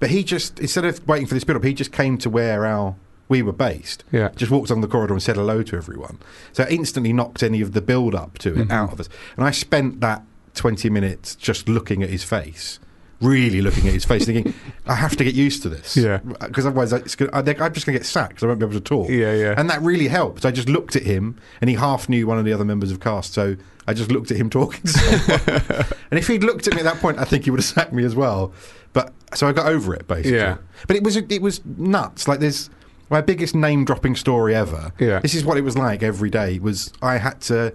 But he just instead of waiting for this build up, he just came to where our we were based. Yeah. Just walked on the corridor and said hello to everyone. So it instantly knocked any of the build up to it Mhm. out of us. And I spent that 20 minutes just looking at his face, really looking at his face, thinking, I have to get used to this. Yeah. Because otherwise it's gonna, I think I'm just going to get sacked I won't be able to talk. Yeah, yeah. And that really helped. I just looked at him and he half knew one of the other members of cast. So I just looked at him talking (laughs) and if he'd looked at me at that point, I think he would have sacked me as well. But so I got over it basically. Yeah. But it was it was nuts. Like there's my biggest name dropping story ever. Yeah. This is what it was like every day. Was I had to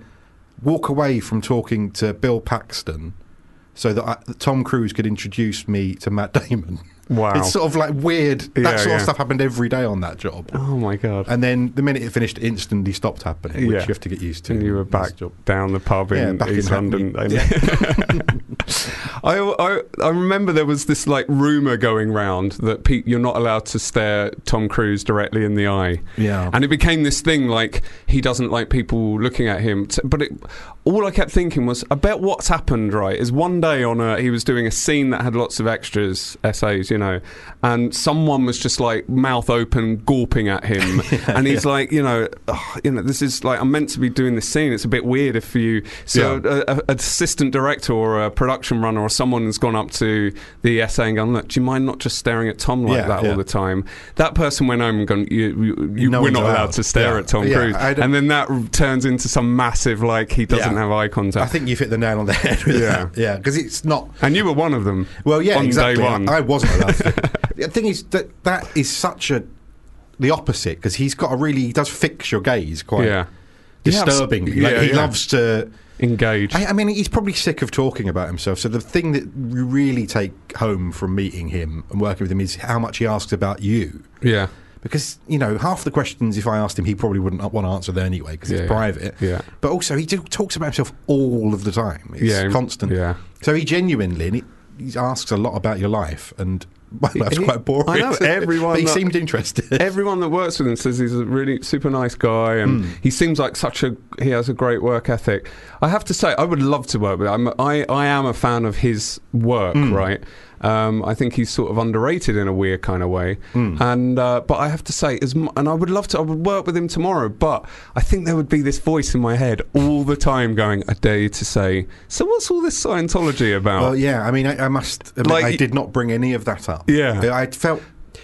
walk away from talking to Bill Paxton so that, I, that Tom Cruise could introduce me to Matt Damon. Wow. It's sort of like weird. Yeah, that sort yeah. of stuff happened every day on that job. oh my god. And then the minute it finished, it instantly stopped happening, which Yeah. you have to get used to. and you were back down the pub Yeah, in back in East London. (laughs) (laughs) I, I I remember there was this like rumor going round that pe- you're not allowed to stare Tom Cruise directly in the eye. Yeah. And it became this thing like he doesn't like people looking at him. But it, all I kept thinking was, I bet what's happened, right, is one day on a, he was doing a scene that had lots of extras, essays, you know, and someone was just like mouth open, gawping at him. (laughs) and he's like, you know, "Ugh, you know, this is like, I'm meant to be doing this scene. It's a bit weird if you. So Yeah. a, a, an assistant director or a production runner or someone has gone up to the essay and gone, look, do you mind not just staring at Tom like Yeah, that yeah. all the time? That person went home and gone, you, you, you, No we're not allowed allowed. to stare Yeah. at Tom Yeah, Cruise. And then that turns into some massive, like, he doesn't Yeah. have eye contact. I think you've hit the nail on the (laughs) head with Yeah. that. Yeah, because it's not. and you were one of them. Well, yeah, on exactly. day one. I, I wasn't allowed (laughs) the thing is that that is such a the opposite because he's got a really he does fix your gaze quite yeah. Yeah, disturbingly. yeah, like, he yeah. loves to. Engage. I, I mean, he's probably sick of talking about himself. So the thing that you really take home from meeting him and working with him is how much he asks about you. yeah. Because you know half the questions, if I asked him, he probably wouldn't want to answer them anyway because Yeah, it's yeah. private. Yeah. But also, he talks about himself all of the time. It's Yeah, constant. yeah. So he genuinely and he, he asks a lot about your life, and (laughs) my life's quite boring. I know, everyone (laughs) but he that- seemed interested. (laughs) Everyone that works with him says he's a really super nice guy, and Hmm. he seems like such a he has a great work ethic. I have to say, I would love to work with him. I'm, I I am a fan of his work, Hmm. right? Um, I think he's sort of underrated in a weird kind of way. And uh, but I have to say, as mu- and I would love to, I would work with him tomorrow. But I think there would be this voice in my head all the time going, "I dare you to say, so what's all this Scientology about?" Well, yeah. I mean, I, I must admit, Like- I did not bring any of that up. Yeah. I felt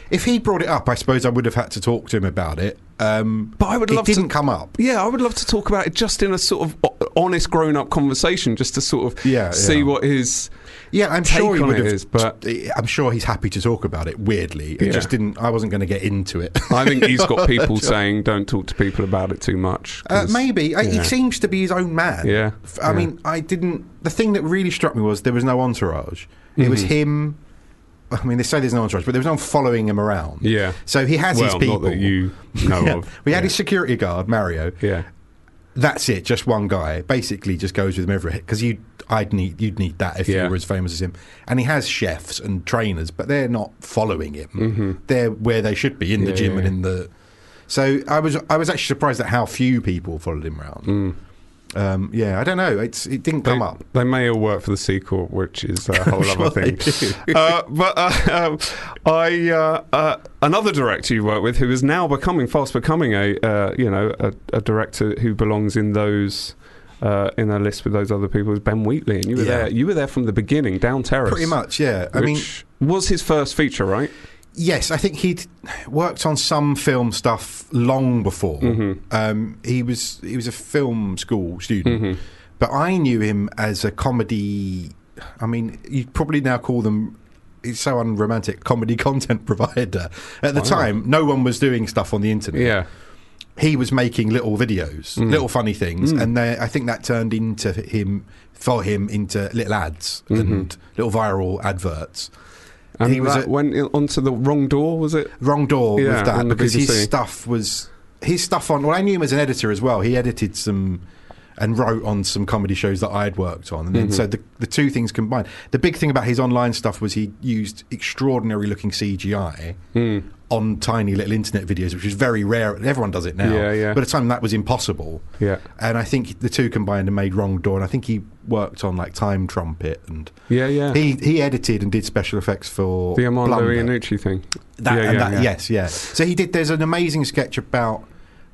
if he brought it up, I suppose I would have had to talk to him about it. Um, But I would love to- didn't come up. Yeah, I would love to talk about it just in a sort of honest, grown-up conversation, just to sort of Yeah, see yeah. what his Yeah, I'm sure he would have. is, but- I'm sure he's happy to talk about it. Weirdly, it Yeah. just didn't. I wasn't going to get into it. (laughs) I think he's got (laughs) people saying don't talk to people about it too much. Uh, maybe I, he seems to be his own man. Yeah, I yeah. mean, I didn't. The thing that really struck me was there was no entourage. It was Mm-hmm. him. I mean, they say there's no entourage, but there was no one following him around. Yeah. So he has his people. not that you know (laughs) Yeah. of. We had his security guard, Mario. yeah. That's it, just one guy. Basically, just goes with him everywhere because you, I'd need, you'd need that if Yeah. you were as famous as him. And he has chefs and trainers, but they're not following him. They're where they should be in the Mm-hmm. Yeah, gym yeah, and in the. So I was, I was actually surprised at how few people followed him around. Mm. Um, yeah, I don't know. It's it didn't They, come up. they may all work for the sequel, which is a (laughs) whole sure other thing. (laughs) uh, but uh, um, I, uh, uh, another director you work with, who is now becoming fast becoming a, uh, you know, a, a director who belongs in those. Uh, in a list with those other people is Ben Wheatley, and you were Yeah. there. You were there from the beginning, down terrace. Pretty much, yeah. I mean, was his first feature, right? yes, I think he'd worked on some film stuff long before. Mm-hmm. Um, he was he was a film school student, Mm-hmm. but I knew him as a comedy. I mean, you'd probably now call them. He's so unromantic. Comedy (laughs) content provider. At the Wow. time, no one was doing stuff on the internet. Yeah, he was making little videos, Mm. little funny things, and they, I think that turned into him for him into little ads and little viral adverts. Mm-hmm. and He was a- went onto the wrong door. Was it? Wrong door Yeah, with that because his stuff was his stuff on. Well, I knew him as an editor as well. He edited some and wrote on some comedy shows that I had worked on, and then Mm-hmm. so the the two things combined. The big thing about his online stuff was he used extraordinary looking CGI. Hmm. On tiny little internet videos, which is very rare. Everyone does it now. Yeah, yeah. But at the time, that was impossible. Yeah, And I think the two combined and made Wrong Door. And I think he worked on like Time Trumpet and yeah, yeah. he he edited and did special effects for the Armando. Iannucci thing. That, yeah, and yeah, that, yeah. Yes, yeah. So he did. There's an amazing sketch about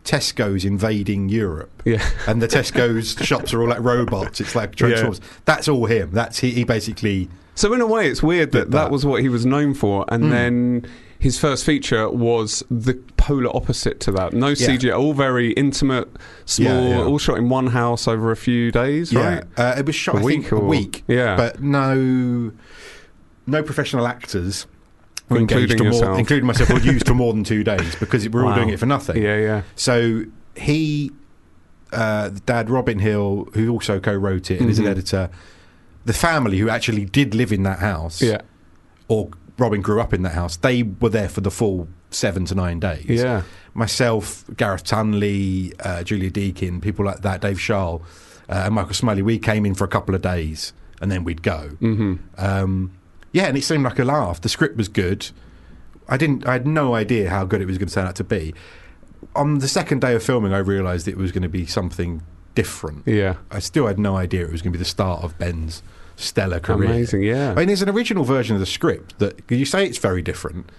Tesco's invading Europe. Yeah. (laughs) And the Tesco's shops are all like robots. It's like Transformers. That's all him. That's he, he basically. So in a way, it's weird that that that. was what he was known for, and Mm. then his first feature was the polar opposite to that. No Yeah. CGI, all very intimate, small, Yeah, yeah. all shot in one house over a few days, right? Uh, it was shot A I think, week a week. yeah. But no, no professional actors. Including more, including myself, were used for more than two days because we're all doing it for nothing. Yeah, yeah. So he, uh, Dad Robin Hill, who also co-wrote it and is an Mhm. editor, the family who actually did live in that house, Yeah, or Robin grew up in that house, they were there for the full seven to nine days. yeah. Myself, Gareth Tunley, uh, Julia Deakin, people like that, Dave Schaal, uh, and Michael Smiley, we came in for a couple of days and then we'd go. hmm Um, yeah, and it seemed like a laugh. The script was good. I didn't. I had no idea how good it was going to turn out to be. On the second day of filming, I realised it was going to be something different. Yeah. I still had no idea it was going to be the start of Ben's stellar career. Amazing, yeah. I mean, there's an original version of the script that you say it's very different.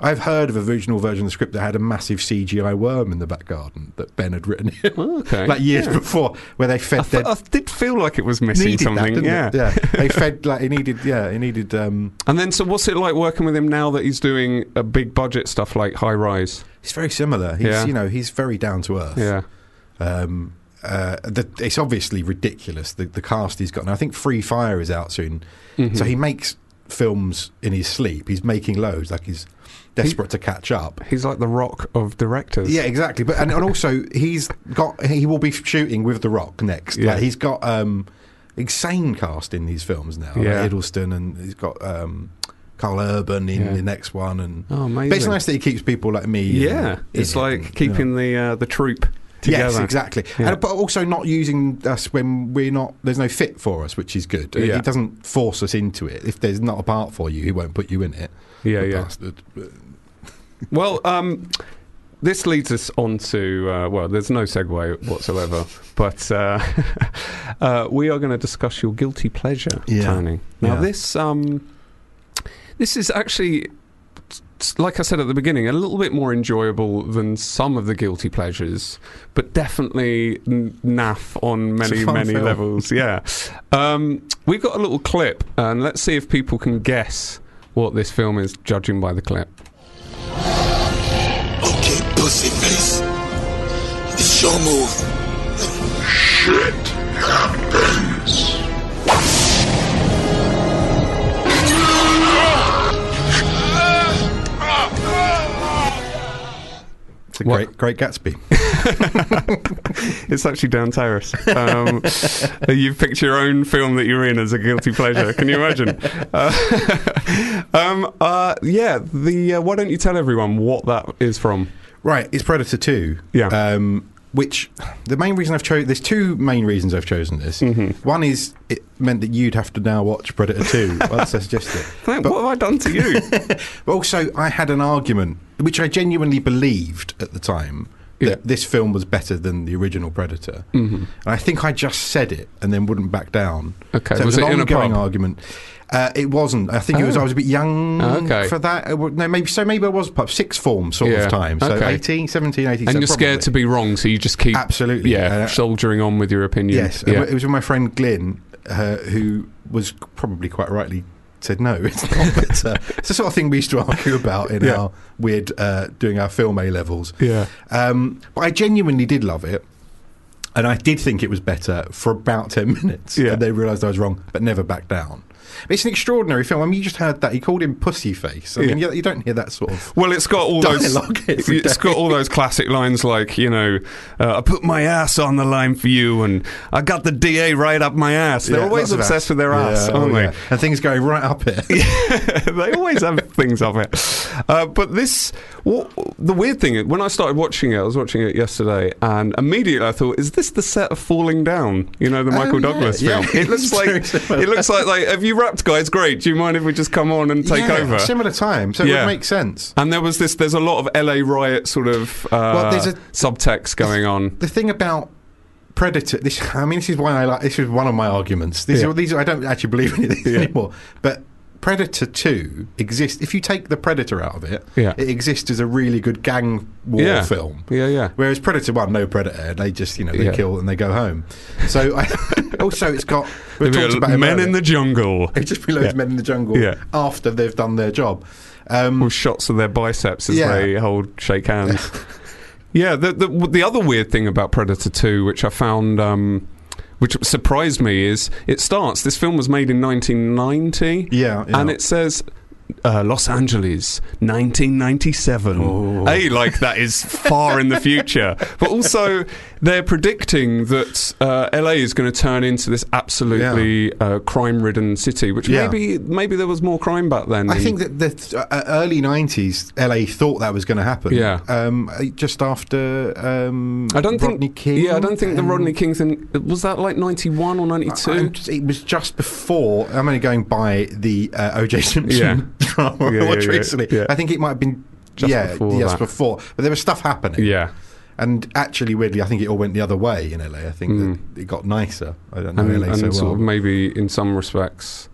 I've heard of a original version of the script that had a massive CGI worm in the back garden that Ben had written (laughs) Oh, okay. like years Yeah. before, where they fed I, their th- I did feel like it was missing something. that, yeah. it? yeah. (laughs) They fed like he needed. Yeah, he needed. Um, And then, so what's it like working with him now that he's doing a big budget stuff like High Rise? He's very similar. He's Yeah. you know he's very down to earth. Yeah. Um, uh, the, it's obviously ridiculous the, the cast he's got. And I think Free Fire is out soon, Mhm. so he makes films in his sleep. He's making loads, like he's desperate to catch up. He's like the rock of directors. Yeah, exactly. But and, and also he's got he will be shooting with The Rock next. Yeah. Like, he's got um, insane cast in these films now. Yeah. like Hiddleston and he's got um, Karl Urban in Yeah. the next one. And Oh, amazing. but it's nice that he keeps people like me. Yeah. It's like and, you know. keeping the uh, the troop together. Yes, exactly. Yeah. And, but also not using us when we're not. There's no fit for us, which is good. Yeah. He doesn't force us into it. If there's not a part for you, he won't put you in it. Yeah, The yeah. bastard. (laughs) Well, um, this leads us on to uh, well, there's no segue whatsoever, but uh, (laughs) uh, we are going to discuss your guilty pleasure, Yeah. Tony. Now, Yeah. this um, this is actually. Like I said at the beginning, a little bit more enjoyable than some of the guilty pleasures, but definitely n- naff on many, many film. levels. Yeah. Um, we've got a little clip, and let's see if people can guess what this film is, judging by the clip. Okay, pussy face. It's your move. Shit It's a What? great, great Gatsby. (laughs) (laughs) It's actually down terrace. Um, (laughs) you picked your own film that you're in as a guilty pleasure. Can you imagine? Uh, um, uh, yeah. The uh, why don't you tell everyone what that is from? Right, it's Predator 2. Yeah. Um, which the main reason I've chosen there's two main reasons I've chosen this. Mm-hmm. One is it meant that you'd have to now watch Predator 2 (laughs) once I suggested it. Thank- what have I done to you? (laughs) But also, I had an argument, which I genuinely believed at the time, that Yeah. this film was better than the original Predator. Mm-hmm. And I think I just said it and then wouldn't back down. Okay, so was it was an ongoing argument. Uh, it wasn't. I think it was. Oh. I was a bit young Oh, okay. for that. Uh, No, maybe so. Maybe I was pub sixth form sort Yeah, of time. So okay. 18, 17, 18. and so you're scared to be wrong, so you just keep Absolutely. yeah, Uh, soldiering on with your opinion. Yes, yeah. it was with my friend Glyn, uh, who was probably quite rightly said no. (laughs) It's not. But, uh, it's the sort of thing we used to argue about in Yeah. our weird uh, doing our film A levels. yeah. Um, but I genuinely did love it. And I did think it was better for about 10 minutes. Yeah. And they realised I was wrong, but never backed down. It's an extraordinary film. I mean, you just heard that. He called him Pussyface. I mean, Yeah. you, you don't hear that sort of. Well, it's got all those. It's got all those classic lines like you know, uh, I put my ass on the line for you, and I got the DA right up my ass. They're Yeah, always obsessed ass. with their ass, Yeah, aren't oh, they? And things going right up it. (laughs) they always have things of it. Uh, but this, what, the weird thing, is, when I started watching it, I was watching it yesterday, and immediately I thought, is this the set of Falling Down? You know, the Michael yeah, Douglas film. It looks (laughs) like it looks like like have you rapped, guys? Great. Do you mind if we just come on and take Yeah, over? Similar time. So it Yeah. would make sense. and there was this. There's a lot of LA riot sort of uh, Well, there's a- subtext going on. the thing about Predator, this I mean, this is why I like. This is one of my arguments. These, Yeah. are, these are, I don't actually believe in these Yeah. anymore. But Predator Two exists. If you take the Predator out of it, Yeah. it exists as a really good gang war Yeah. film. Yeah, yeah. Whereas Predator One, no Predator, they just you know they Yeah. kill and they go home. So I, (laughs) also it's got we talked about it men in the jungle It just be loads Yeah. of men in the jungle after they've done their job. Um, with shots of their biceps as they hold shake hands. (laughs) yeah, the, the the other weird thing about Predator Two, which I found, um, which surprised me, is it starts. This film was made in 1990. Yeah, yeah. and it says. Uh, Los Angeles, 1997. Oh. A, like that is far in the future, but also they're predicting that uh, LA is going to turn into this absolutely uh, crime-ridden city. Which Yeah. maybe maybe there was more crime back then. I think that the uh, early '90s, LA thought that was going to happen. Yeah. um, just after um, I don't Rodney think. King. Yeah, I don't think the um, Rodney King thing was that like ninety one or 92? I- just- it was just before. I'm only going by the uh, O.J. Simpson Yeah. Drama Yeah, (laughs) watched yeah, recently. yeah. I think it might have been Just yeah, before yes, that. before. But there was stuff happening. Yeah, and actually, weirdly, I think it all went the other way in LA. I think that it got nicer. I don't know Mm. and, LA and so sort of maybe in some respects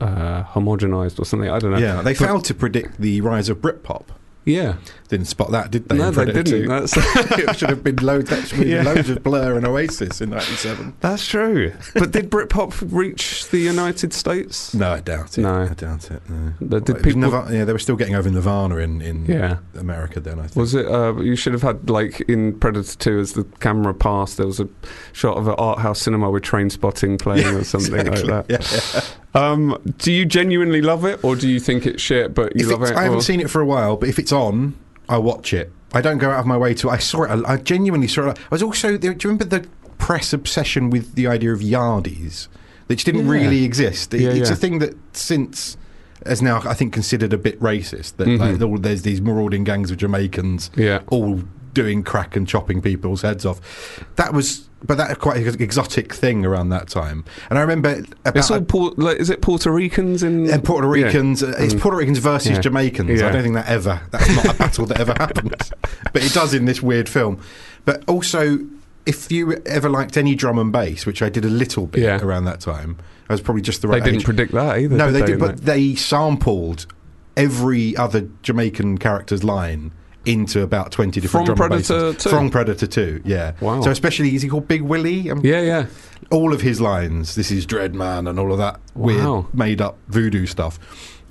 uh, homogenized or something. I don't know. yeah, they But- failed to predict the rise of Britpop. Yeah, Didn't spot that, did they? no, they didn't. 2? That's (laughs) it should have been loads, that should have been Yeah. loads of Blur and Oasis in '97. that's true. but did Britpop reach the United States? No, I doubt it. No. I doubt it. No. The- did people- yeah, they were still getting over Nirvana in, in Yeah. America then. I think. Was it? Uh, you should have had like in Predator Two, as the camera passed, there was a shot of an art house cinema with Trainspotting playing or (laughs) something exactly. like that. (laughs) Yeah, yeah. Um, do you genuinely love it, or do you think it's shit but you If love it? I haven't or- seen it for a while, but if it's on, I watch it. I don't go out of my way to. I saw it. I genuinely saw it. I was also. Do you remember the press obsession with the idea of yardies, which didn't Yeah. really exist? It- Yeah, it's yeah. a thing that since is now, I think, considered a bit racist. That Mhm. like, there's these marauding gangs of Jamaicans, Yeah. all doing crack and chopping people's heads off. That was, but that quite an exotic thing around that time. And I remember about It's all Port, like, is it Puerto Ricans in and Puerto Ricans, uh, it's Mm. Puerto Ricans versus Yeah. Jamaicans. Yeah. I don't think that ever, that's not a battle that ever happened. (laughs) But it does in this weird film. But also, if you ever liked any drum and bass, which I did a little bit Yeah. around that time, I was probably just the right. They didn't age. predict that either. no, did they they, did, but that? they sampled every other Jamaican character's line into about 20 different From drum Predator basses. 2? From Predator 2, yeah. Wow. So especially, is he called Big Willie? Um, yeah, yeah. All of his lines, this is Dreadman and all of that Wow. weird made up voodoo stuff.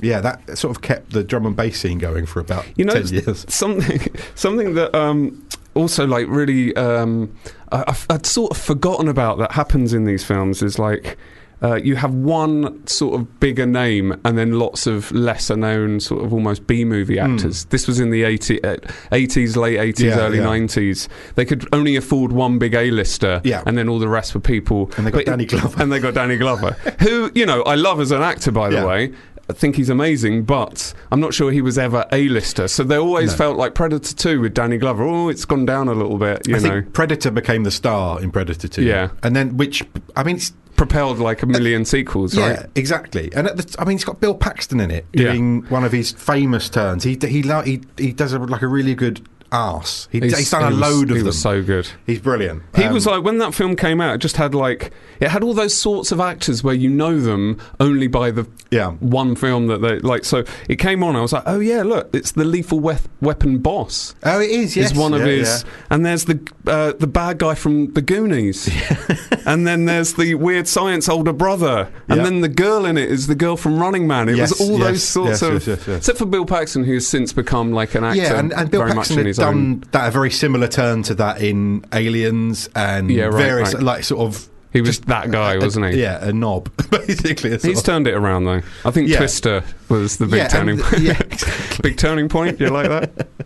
Yeah, that sort of kept the drum and bass scene going for about You know, 10 years. (laughs) something something that um, also like really um, I, I'd sort of forgotten about that happens in these films is like. Uh, you have one sort of bigger name and then lots of lesser known sort of almost B movie Hmm. actors. This was in the 80, uh, 80s, late 80s, Yeah, early yeah. 90s. They could only afford one big A-lister Yeah. and then all the rest were people. And they got But- Danny Glover. And they got Danny Glover, who, you know, I love as an actor, by the way. I think he's amazing, but I'm not sure he was ever A-lister. So they always No. felt like Predator 2 with Danny Glover. Oh, it's gone down a little bit, you I know. think Predator became the star in Predator 2. Yeah. And then, which, I mean, it's, Propelled like a million sequels, yeah, right? exactly. And at the, I mean, it's got Bill Paxton in it Yeah. doing one of his famous turns. He he he, he does a, like a really good arse. He, he's, done a he was- load of He them. was so good. he's brilliant. He Um, was like when that film came out, it just had like it had all those sorts of actors where you know them only by the Yeah. one film that they like. So it came on, I was like, oh yeah, look, it's the Lethal we- Weapon boss. Oh, it is. Yes, is one of Yeah, his, yeah. and there's the uh, the bad guy from the Goonies, (laughs) and then there's the weird science older brother, and then the girl in it is the girl from Running Man. It Yes, was all yes, those sorts of, except for Bill Paxton, who's since become like an actor, Yeah, and, and Bill Paxton much in had his done that a very similar turn to that in Aliens and Yeah, right, various right. like sort of. He was that guy, wasn't he? Yeah, a knob (laughs) basically. a He's of- turned it around though. I think Yeah. Twister was the big Yeah, turning point. yeah, (laughs) big turning point. You like that? (laughs)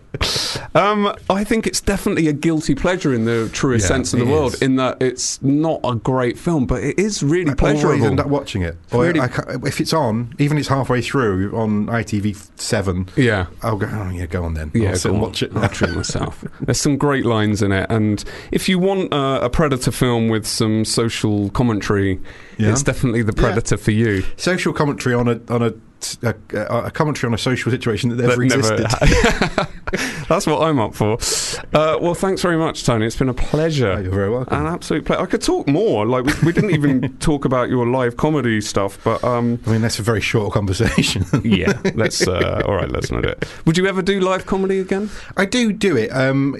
Um, I think it's definitely a guilty pleasure in the truest Yeah, sense of the it word. is. In that it's not a great film, but it is really I always pleasurable. end up watching it. Or Really- if it's on, even if it's halfway through on ITV seven, yeah. I'll go. Oh yeah, go on then. Yeah, I'll sit and watch it. I'll treat myself. (laughs) There's some great lines in it, and if you want uh, a Predator film with some social commentary, Yeah. it's definitely the Predator for you. Social commentary on a on a. A, a commentary on a social situation that never That never. (laughs) That's what I'm up for. Uh, well, thanks very much, Tony. It's been a pleasure. Oh, you're very welcome. An absolute pleasure. I could talk more. Like we, we didn't even (laughs) talk about your live comedy stuff, but um, I mean, that's a very short conversation. (laughs) yeah, let's. Uh, all right, let's not do it. Would you ever do live comedy again? I do do it um,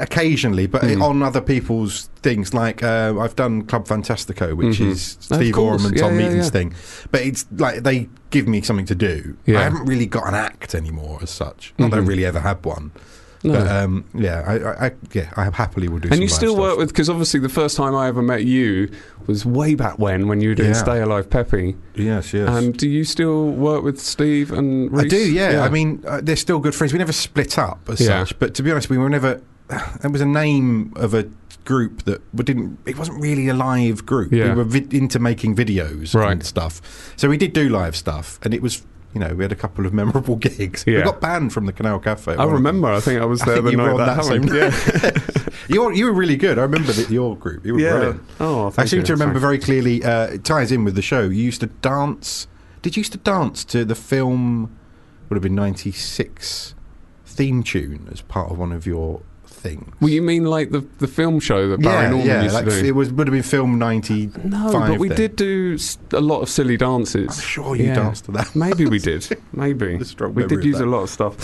occasionally, but Mm. on other people's things. Like uh, I've done Club Fantastico, which Mhm. is Steve and Yeah, Tom yeah, Meeten's yeah. thing. But it's like they give me something to do. Yeah. I haven't really got an act anymore as such. I Mhm. don't really ever had one. No. But um, yeah, I, I, I yeah, I happily will do. and you still stuff. work with because obviously the first time I ever met you was way back when when you were doing Yeah. Stay Alive Peppy. Yes, yes. And do you still work with Steve and I Reece? do, yeah. I mean, uh, they're still good friends. We never split up as Yeah. such, but to be honest, we were never. There was a name of a group that we didn't. It wasn't really a live group. Yeah. We were vid- into making videos Right. and stuff, so we did do live stuff, and it was. You know, we had a couple of (laughs) memorable gigs. Yeah. We got banned from the Canal Cafe. I one of them. remember. I think I was (laughs) there think the you were night on that, that same happened. Yeah. (laughs) you were, you were really good. I remember that your group. You were yeah. brilliant. Oh, I seem you. to remember Thanks. very clearly. Uh, it ties in with the show. You used to dance. Did you used to dance to the film? Would have been ninety six theme tune as part of one of your things. Well, you mean like the the film show that Barry yeah, Norman yeah. used Like to do? it was would have been film ninety. no, but we did do a lot of silly dances. I'm sure you Yeah. danced to that. Maybe we (laughs) did. Maybe we did use that. a lot of stuff.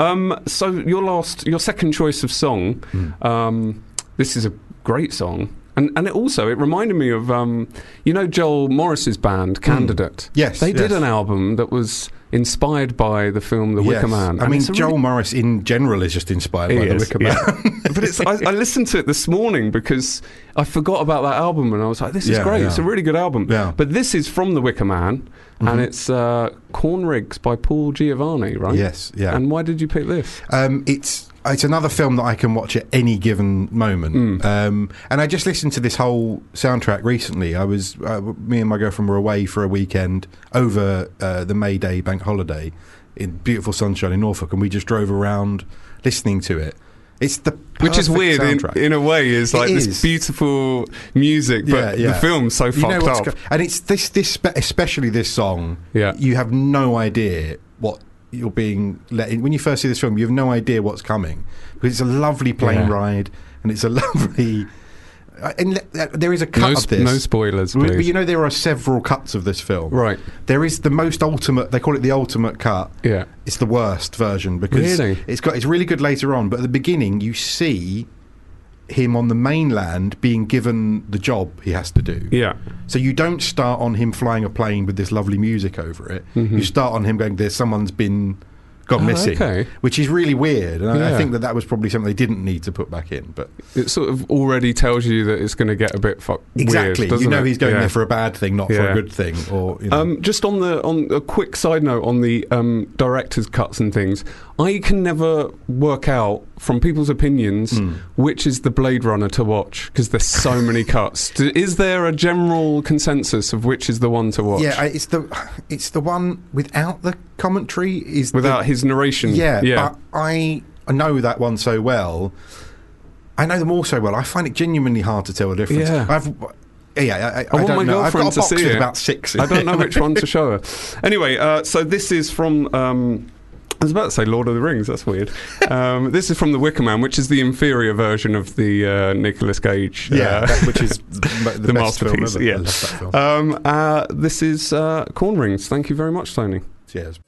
Um, so your last, your second choice of song. Hmm. Um, this is a great song, and and it also it reminded me of um, you know Joel Morris's band Candidate. Hmm. Yes, they did yes. an album that was inspired by the film The Wicker Yes. Man. I and mean, Joel really- Morris in general is just inspired by He the is, Wicker yeah. Man. (laughs) (laughs) but it's I, I listened to it this morning because I forgot about that album and I was like, this is Yeah, great. yeah. It's a really good album. Yeah. But this is from The Wicker Man and it's uh, Corn Rigs by Paul Giovanni, right? Yes, yeah. And why did you pick this? Um, it's it's another film that I can watch at any given moment. Mm. Um, and I just listened to this whole soundtrack recently. I was uh, me and my girlfriend were away for a weekend over uh, the May Day bank holiday in beautiful sunshine in Norfolk, and we just drove around listening to it. It's the Which is weird in, in a way, is like It this is. beautiful music, but the film's so You fucked up. go- and it's this this especially this song. Yeah. you have no idea what you're being let in. When you first see this film, you have no idea what's coming because it's a lovely plane Yeah. ride and it's a (laughs) lovely. uh, and uh, there is a cut No, of this. no spoilers, please. But you know there are several cuts of this film. Right. There is the most ultimate. They call it the ultimate cut. Yeah. It's the worst version because Really? it's got it's really good later on, but at the beginning you see him on the mainland being given the job he has to do. Yeah. So you don't start on him flying a plane with this lovely music over it. You start on him going, "There's someone's been gone Mm-hmm. Oh, missing," okay. which is really weird. And I, I think that that was probably something they didn't need to put back in. But It sort of already tells you that it's going to get a bit fucked. exactly, weird, you know it? he's going Yeah. there for a bad thing, not for a good thing. Or you know. Um, just on the on a quick side note on the um, director's cuts and things, I can never work out from people's opinions Hmm. which is the Blade Runner to watch because there's so (laughs) many cuts. Is there a general consensus of which is the one to watch? yeah, it's the it's the one without the commentary. Is the- without his narration. Yeah, yeah. but I I know that one so well. I know them all so well. I find it genuinely hard to tell the difference. Yeah. I've yeah, I, I, I want don't my know. Girlfriend to see it. about six. I don't know which one to show her. (laughs) Anyway, uh, so this is from. Um, I was about to say Lord of the Rings. That's weird. Um, (laughs) this is from The Wicker Man, which is the inferior version of the uh, Nicolas Cage. Yeah, uh, that- which is (laughs) the, the, masterpiece. Yeah. love that film. Um, uh, this is uh, Corn Rigs. Thank you very much, Tony. Cheers.